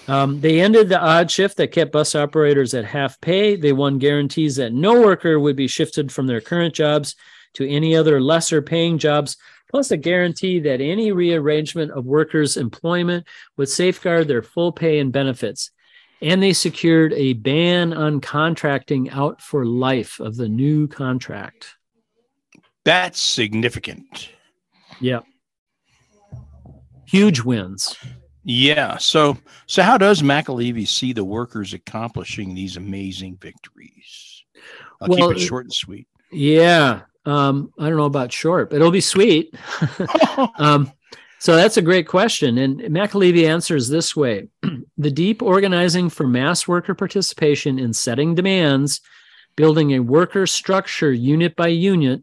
Um, they ended the odd shift that kept bus operators at half pay. They won guarantees that no worker would be shifted from their current jobs to any other lesser paying jobs plus a guarantee that any rearrangement of workers' employment would safeguard their full pay and benefits. And they secured a ban on contracting out for life of the new contract. That's significant. Yeah. Huge wins. Yeah. So so how does McAlevey see the workers accomplishing these amazing victories? I'll well, keep it short and sweet. Yeah. Um, I don't know about short, but it'll be sweet. um, so that's a great question. And McAlevey answers this way The deep organizing for mass worker participation in setting demands, building a worker structure unit by unit,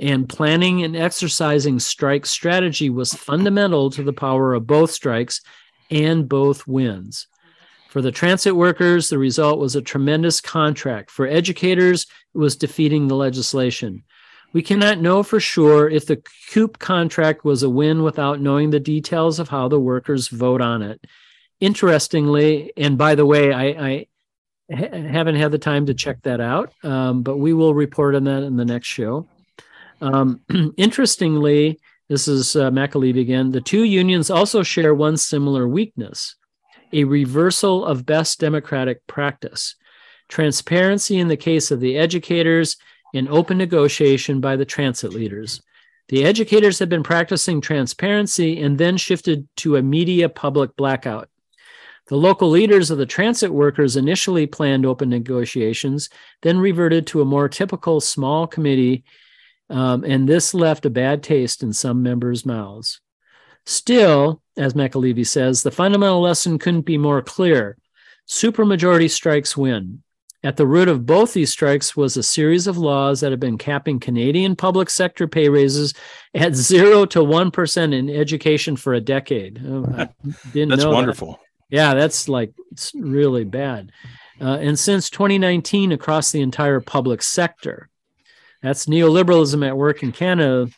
and planning and exercising strike strategy was fundamental to the power of both strikes and both wins. For the transit workers, the result was a tremendous contract. For educators, it was defeating the legislation. We cannot know for sure if the CUPE contract was a win without knowing the details of how the workers vote on it. Interestingly, and by the way, I, I ha- haven't had the time to check that out, um, but we will report on that in the next show. Um, interestingly, this is uh, McAlevey again. The two unions also share one similar weakness a reversal of best democratic practice. Transparency in the case of the educators in open negotiation by the transit leaders. The educators had been practicing transparency and then shifted to a media public blackout. The local leaders of the transit workers initially planned open negotiations, then reverted to a more typical small committee, um, and this left a bad taste in some members' mouths. Still, as McAlevey says, the fundamental lesson couldn't be more clear. Supermajority strikes win. At the root of both these strikes was a series of laws that have been capping Canadian public sector pay raises at zero to one percent in education for a decade. Oh, didn't that's wonderful. That. Yeah, that's like it's really bad. Uh, and since 2019, across the entire public sector, that's neoliberalism at work in Canada.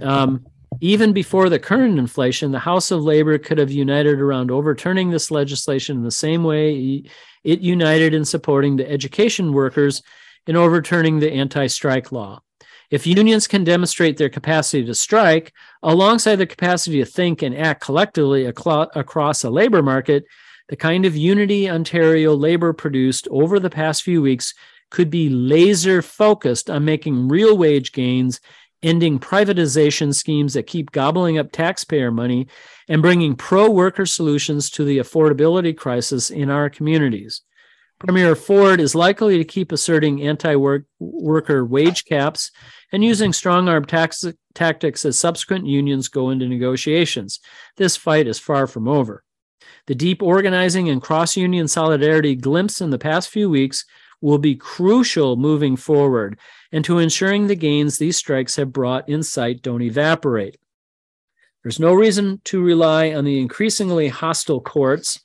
Um, even before the current inflation, the House of Labor could have united around overturning this legislation in the same way it united in supporting the education workers in overturning the anti strike law. If unions can demonstrate their capacity to strike alongside their capacity to think and act collectively across a labor market, the kind of unity Ontario labor produced over the past few weeks could be laser focused on making real wage gains ending privatization schemes that keep gobbling up taxpayer money, and bringing pro worker solutions to the affordability crisis in our communities. Premier Ford is likely to keep asserting anti worker wage caps and using strong arm tax- tactics as subsequent unions go into negotiations. This fight is far from over. The deep organizing and cross union solidarity glimpsed in the past few weeks will be crucial moving forward and to ensuring the gains these strikes have brought in sight don't evaporate. There's no reason to rely on the increasingly hostile courts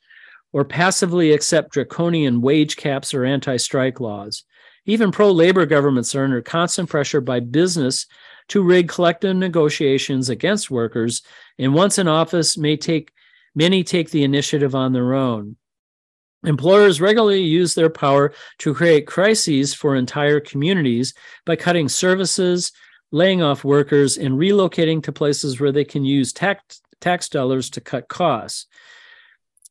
or passively accept draconian wage caps or anti strike laws. Even pro labor governments are under constant pressure by business to rig collective negotiations against workers, and once in office, may take many take the initiative on their own. Employers regularly use their power to create crises for entire communities by cutting services, laying off workers, and relocating to places where they can use tax, tax dollars to cut costs.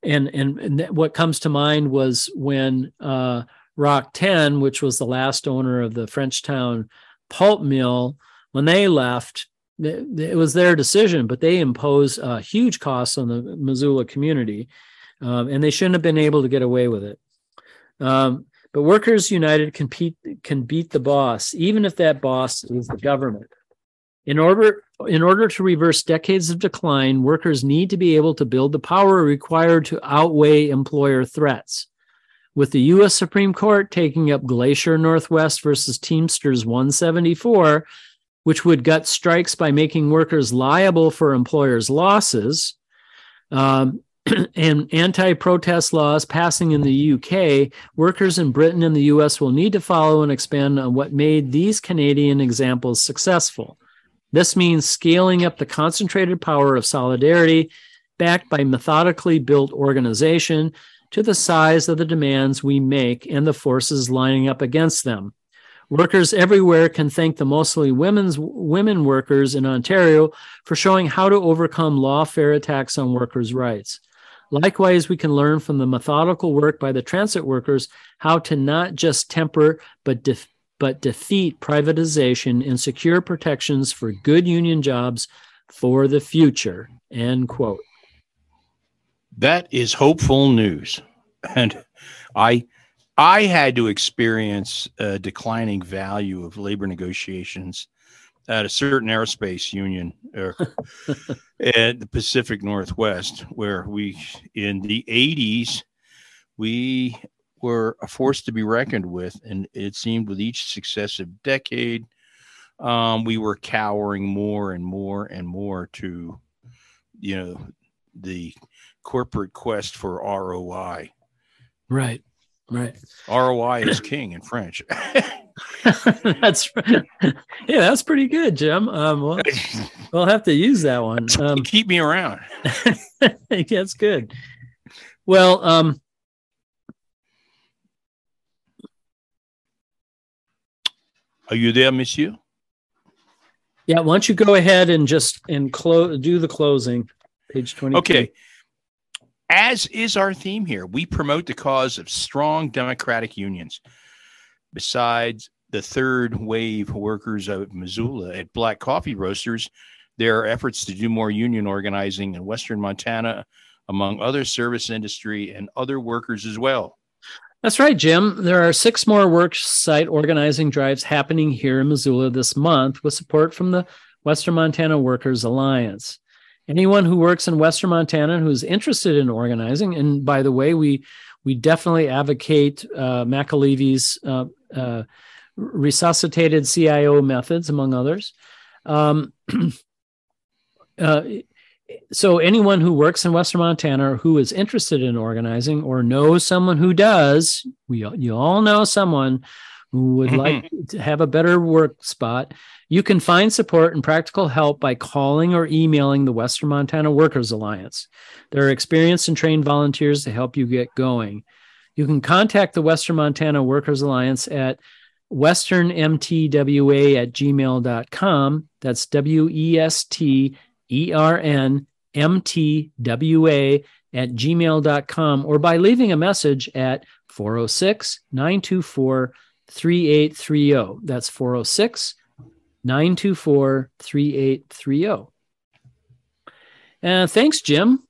And, and, and what comes to mind was when uh, RockTenn, which was the last owner of the Frenchtown pulp mill, when they left, it was their decision, but they imposed uh, huge costs on the Missoula community, um, and they shouldn't have been able to get away with it. Um, but Workers United compete, can beat the boss, even if that boss is the government. In order, in order to reverse decades of decline, workers need to be able to build the power required to outweigh employer threats. With the U.S. Supreme Court taking up Glacier Northwest versus Teamsters 174, which would gut strikes by making workers liable for employers' losses, um, and anti protest laws passing in the UK, workers in Britain and the US will need to follow and expand on what made these Canadian examples successful. This means scaling up the concentrated power of solidarity backed by methodically built organization to the size of the demands we make and the forces lining up against them. Workers everywhere can thank the mostly women's women workers in Ontario for showing how to overcome lawfare attacks on workers' rights. Likewise, we can learn from the methodical work by the transit workers how to not just temper but def- but defeat privatization and secure protections for good union jobs for the future. End quote. That is hopeful news. And I I had to experience a declining value of labor negotiations at a certain aerospace union er, at the Pacific Northwest, where we, in the 80s, we were a force to be reckoned with. And it seemed with each successive decade, um, we were cowering more and more and more to, you know, the corporate quest for ROI. Right. Right. ROI is king in French. that's yeah, that's pretty good, Jim. Um, we'll, we'll have to use that one. Um, Keep me around. that's good. Well, um, are you there, Monsieur? Yeah. Why don't you go ahead and just and close do the closing, page twenty. Okay as is our theme here. We promote the cause of strong democratic unions. Besides the third wave workers of Missoula at Black Coffee Roasters, there are efforts to do more union organizing in Western Montana, among other service industry and other workers as well. That's right, Jim. There are six more work site organizing drives happening here in Missoula this month with support from the Western Montana Workers Alliance anyone who works in Western Montana who's interested in organizing, and by the way, we we definitely advocate uh, uh, uh, resuscitated CIO methods, among others. Um, uh, so anyone who works in Western Montana who is interested in organizing or knows someone who does, we you all know someone who would mm-hmm. like to have a better work spot, you can find support and practical help by calling or emailing the Western Montana Workers Alliance. There are experienced and trained volunteers to help you get going. You can contact the Western Montana Workers Alliance at westernmtwa at gmail.com. That's W E S T E R N M T W A at gmail.com or by leaving a message at 406 924 3830. That's 406 924 3830. Uh, thanks, Jim.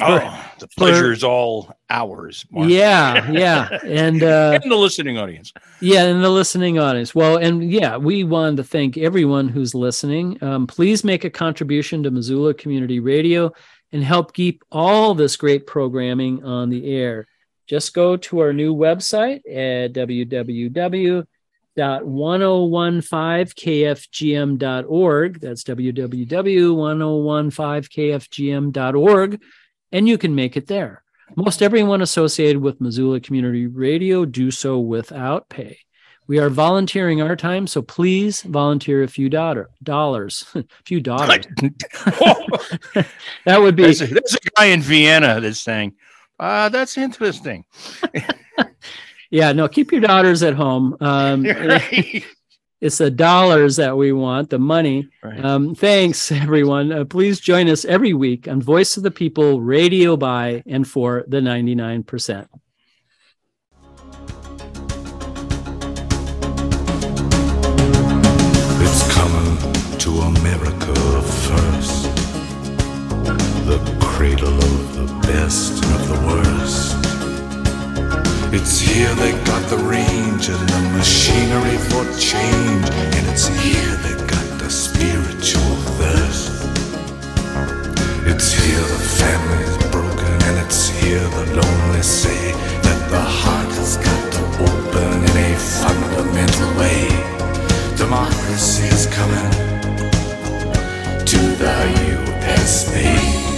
Oh, the pleasure is all ours. Mark. Yeah, yeah, and uh, and the listening audience. Yeah, and the listening audience. Well, and yeah, we wanted to thank everyone who's listening. Um, please make a contribution to Missoula Community Radio and help keep all this great programming on the air. Just go to our new website at www.1015kfgm.org. That's www.1015kfgm.org, and you can make it there. Most everyone associated with Missoula Community Radio do so without pay. We are volunteering our time, so please volunteer a few daughter, dollars, a few dollars. that would be. There's a, there's a, guy in Vienna that's saying, uh, "That's interesting." yeah, no, keep your daughters at home. Um, right it's the dollars that we want, the money. Right. Um, thanks, everyone. Uh, please join us every week on Voice of the People Radio by and for the 99%. It's coming to America first, the cradle of the best and of the worst. It's here they got the range and the machinery for change. And it's here they got the spiritual thirst. It's here the family's broken and it's here the lonely say that the heart has got to open in a fundamental way. Democracy is coming to the USA. today.